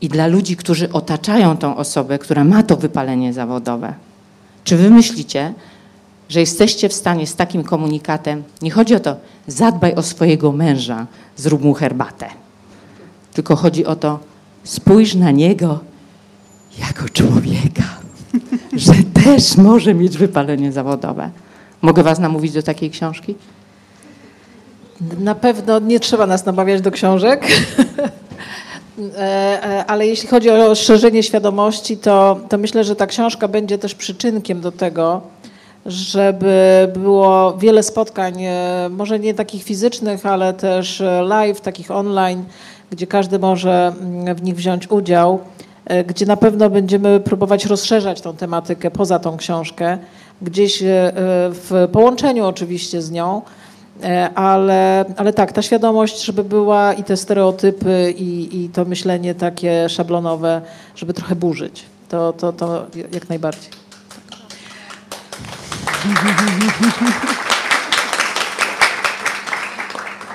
i dla ludzi, którzy otaczają tą osobę, która ma to wypalenie zawodowe. Czy wy myślicie, że jesteście w stanie z takim komunikatem, nie chodzi o to, zadbaj o swojego męża, zrób mu herbatę, tylko chodzi o to, spójrz na niego jako człowieka, że też może mieć wypalenie zawodowe. Mogę was namówić do takiej książki? Na pewno nie trzeba nas namawiać do książek. E, e, Ale jeśli chodzi o szerzenie świadomości, to, to myślę, że ta książka będzie też przyczynkiem do tego, żeby było wiele spotkań, e, może nie takich fizycznych, ale też live, takich online, gdzie każdy może mm, w nich wziąć udział, gdzie na pewno będziemy próbować rozszerzać tą tematykę poza tą książkę, gdzieś w połączeniu oczywiście z nią. E, Ale, ale tak, ta świadomość, żeby była i te stereotypy, i, i to myślenie takie szablonowe, żeby trochę burzyć. To, to, to jak najbardziej.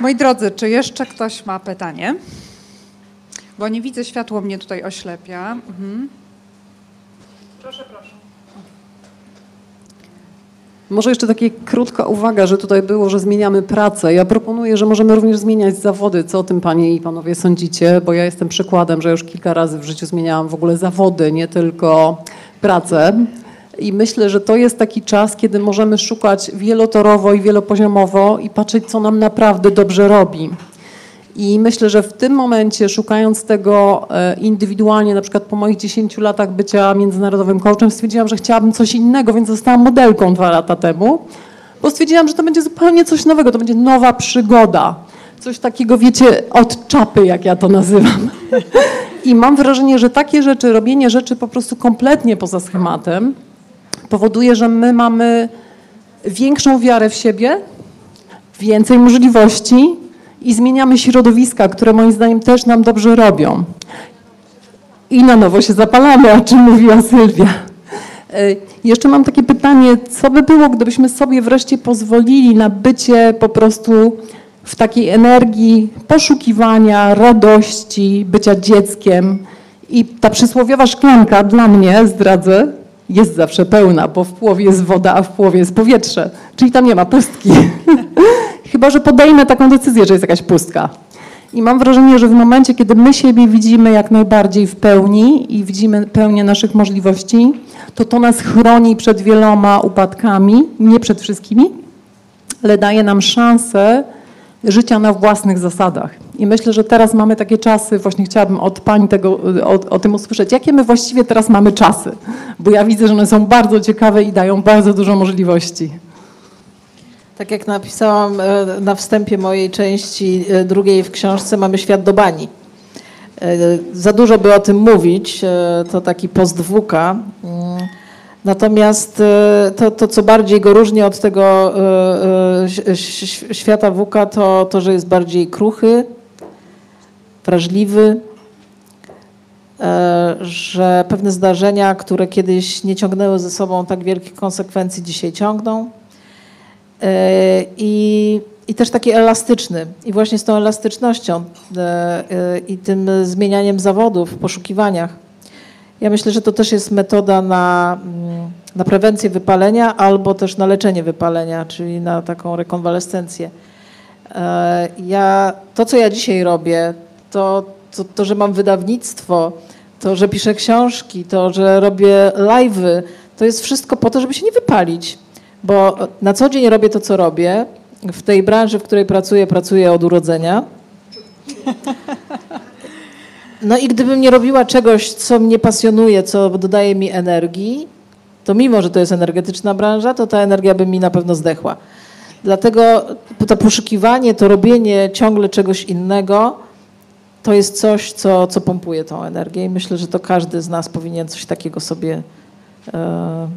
Moi drodzy, czy jeszcze ktoś ma pytanie? Bo nie widzę, światło mnie tutaj oślepia. Mhm. Może jeszcze taka krótka uwaga, że tutaj było, że zmieniamy pracę. Ja proponuję, że możemy również zmieniać zawody. Co o tym panie i panowie sądzicie? Bo ja jestem przykładem, że już kilka razy w życiu zmieniałam w ogóle zawody, nie tylko pracę. I myślę, że to jest taki czas, kiedy możemy szukać wielotorowo i wielopoziomowo i patrzeć, co nam naprawdę dobrze robi. I myślę, że w tym momencie, szukając tego e, indywidualnie, na przykład po moich 10 latach bycia międzynarodowym coachem, stwierdziłam, że chciałabym coś innego, więc zostałam modelką dwa lata temu, bo stwierdziłam, że to będzie zupełnie coś nowego, to będzie nowa przygoda. Coś takiego, wiecie, od czapy, jak ja to nazywam. I mam wrażenie, że takie rzeczy, robienie rzeczy po prostu kompletnie poza schematem, powoduje, że my mamy większą wiarę w siebie, więcej możliwości i zmieniamy środowiska, które moim zdaniem też nam dobrze robią. I na nowo się zapalamy, o czym mówiła Sylwia. E, Jeszcze mam takie pytanie, co by było, gdybyśmy sobie wreszcie pozwolili na bycie po prostu w takiej energii poszukiwania, radości, bycia dzieckiem. I ta przysłowiowa szklanka dla mnie, zdradzę, jest zawsze pełna, bo w połowie jest woda, a w połowie jest powietrze. Czyli tam nie ma pustki. Chyba, że podejmę taką decyzję, że jest jakaś pustka. I mam wrażenie, że w momencie, kiedy my siebie widzimy jak najbardziej w pełni i widzimy pełnię naszych możliwości, to to nas chroni przed wieloma upadkami, nie przed wszystkimi, ale daje nam szansę życia na własnych zasadach. I myślę, że teraz mamy takie czasy, właśnie chciałabym od Pani tego, o, o tym usłyszeć, jakie my właściwie teraz mamy czasy, bo ja widzę, że one są bardzo ciekawe i dają bardzo dużo możliwości. Tak jak napisałam e, na wstępie mojej części e, drugiej w książce, mamy świat do bani. E, Za dużo by o tym mówić, to taki post WK. Mm. Natomiast to, to, co bardziej go różni od tego świata WK, to, to, że jest bardziej kruchy, wrażliwy, że pewne zdarzenia, które kiedyś nie ciągnęły ze sobą tak wielkich konsekwencji, dzisiaj ciągną. E, I, I też taki elastyczny. I właśnie z tą elastycznością e, e, i tym zmienianiem zawodów w poszukiwaniach. Ja myślę, że to też jest metoda na, mm, na prewencję wypalenia albo też na leczenie wypalenia, czyli na taką rekonwalescencję. Ja, to, co ja dzisiaj robię, to, to, to, że mam wydawnictwo, to, że piszę książki, to, że robię live'y, to jest wszystko po to, żeby się nie wypalić. Bo na co dzień robię to, co robię. W tej branży, w której pracuję, pracuję od urodzenia. No i gdybym nie robiła czegoś, co mnie pasjonuje, co dodaje mi energii, to mimo, że to jest energetyczna branża, to ta energia by mi na pewno zdechła. Dlatego to poszukiwanie, to robienie ciągle czegoś innego, to jest coś, co, co pompuje tą energię i myślę, że to każdy z nas powinien coś takiego sobie e,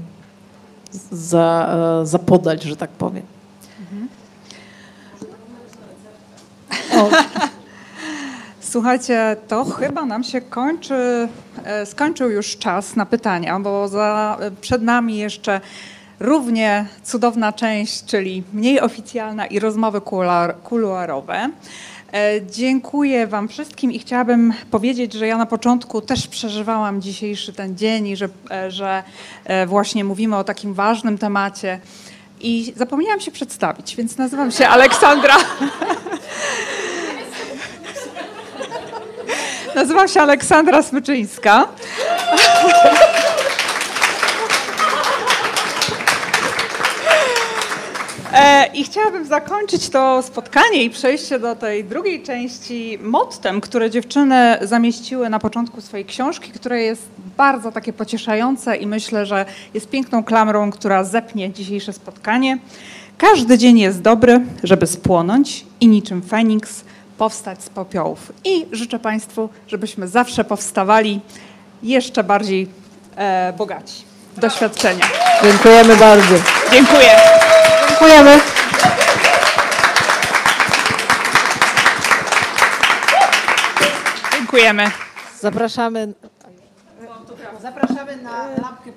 za, e, zapodać, że tak powiem. Słuchajcie, to chyba nam się kończy, e, skończył już czas na pytania, bo za, przed nami jeszcze równie cudowna część, czyli mniej oficjalna i rozmowy kuluar, kuluarowe. E, Dziękuję Wam wszystkim i chciałabym powiedzieć, że ja na początku też przeżywałam dzisiejszy ten dzień i że, e, że e, właśnie mówimy o takim ważnym temacie. I zapomniałam się przedstawić, więc nazywam się Aleksandra. Nazywam się Aleksandra Smyczyńska. I chciałabym zakończyć to spotkanie i przejście do tej drugiej części mottem, które dziewczyny zamieściły na początku swojej książki, które jest bardzo takie pocieszające i myślę, że jest piękną klamrą, która zepnie dzisiejsze spotkanie. Każdy dzień jest dobry, żeby spłonąć i niczym Feniks powstać z popiołów. I życzę Państwu, żebyśmy zawsze powstawali jeszcze bardziej e, bogaci doświadczenia. Dziękujemy bardzo. Dziękuję. Dziękujemy. Dziękujemy. Zapraszamy. Zapraszamy na lampkę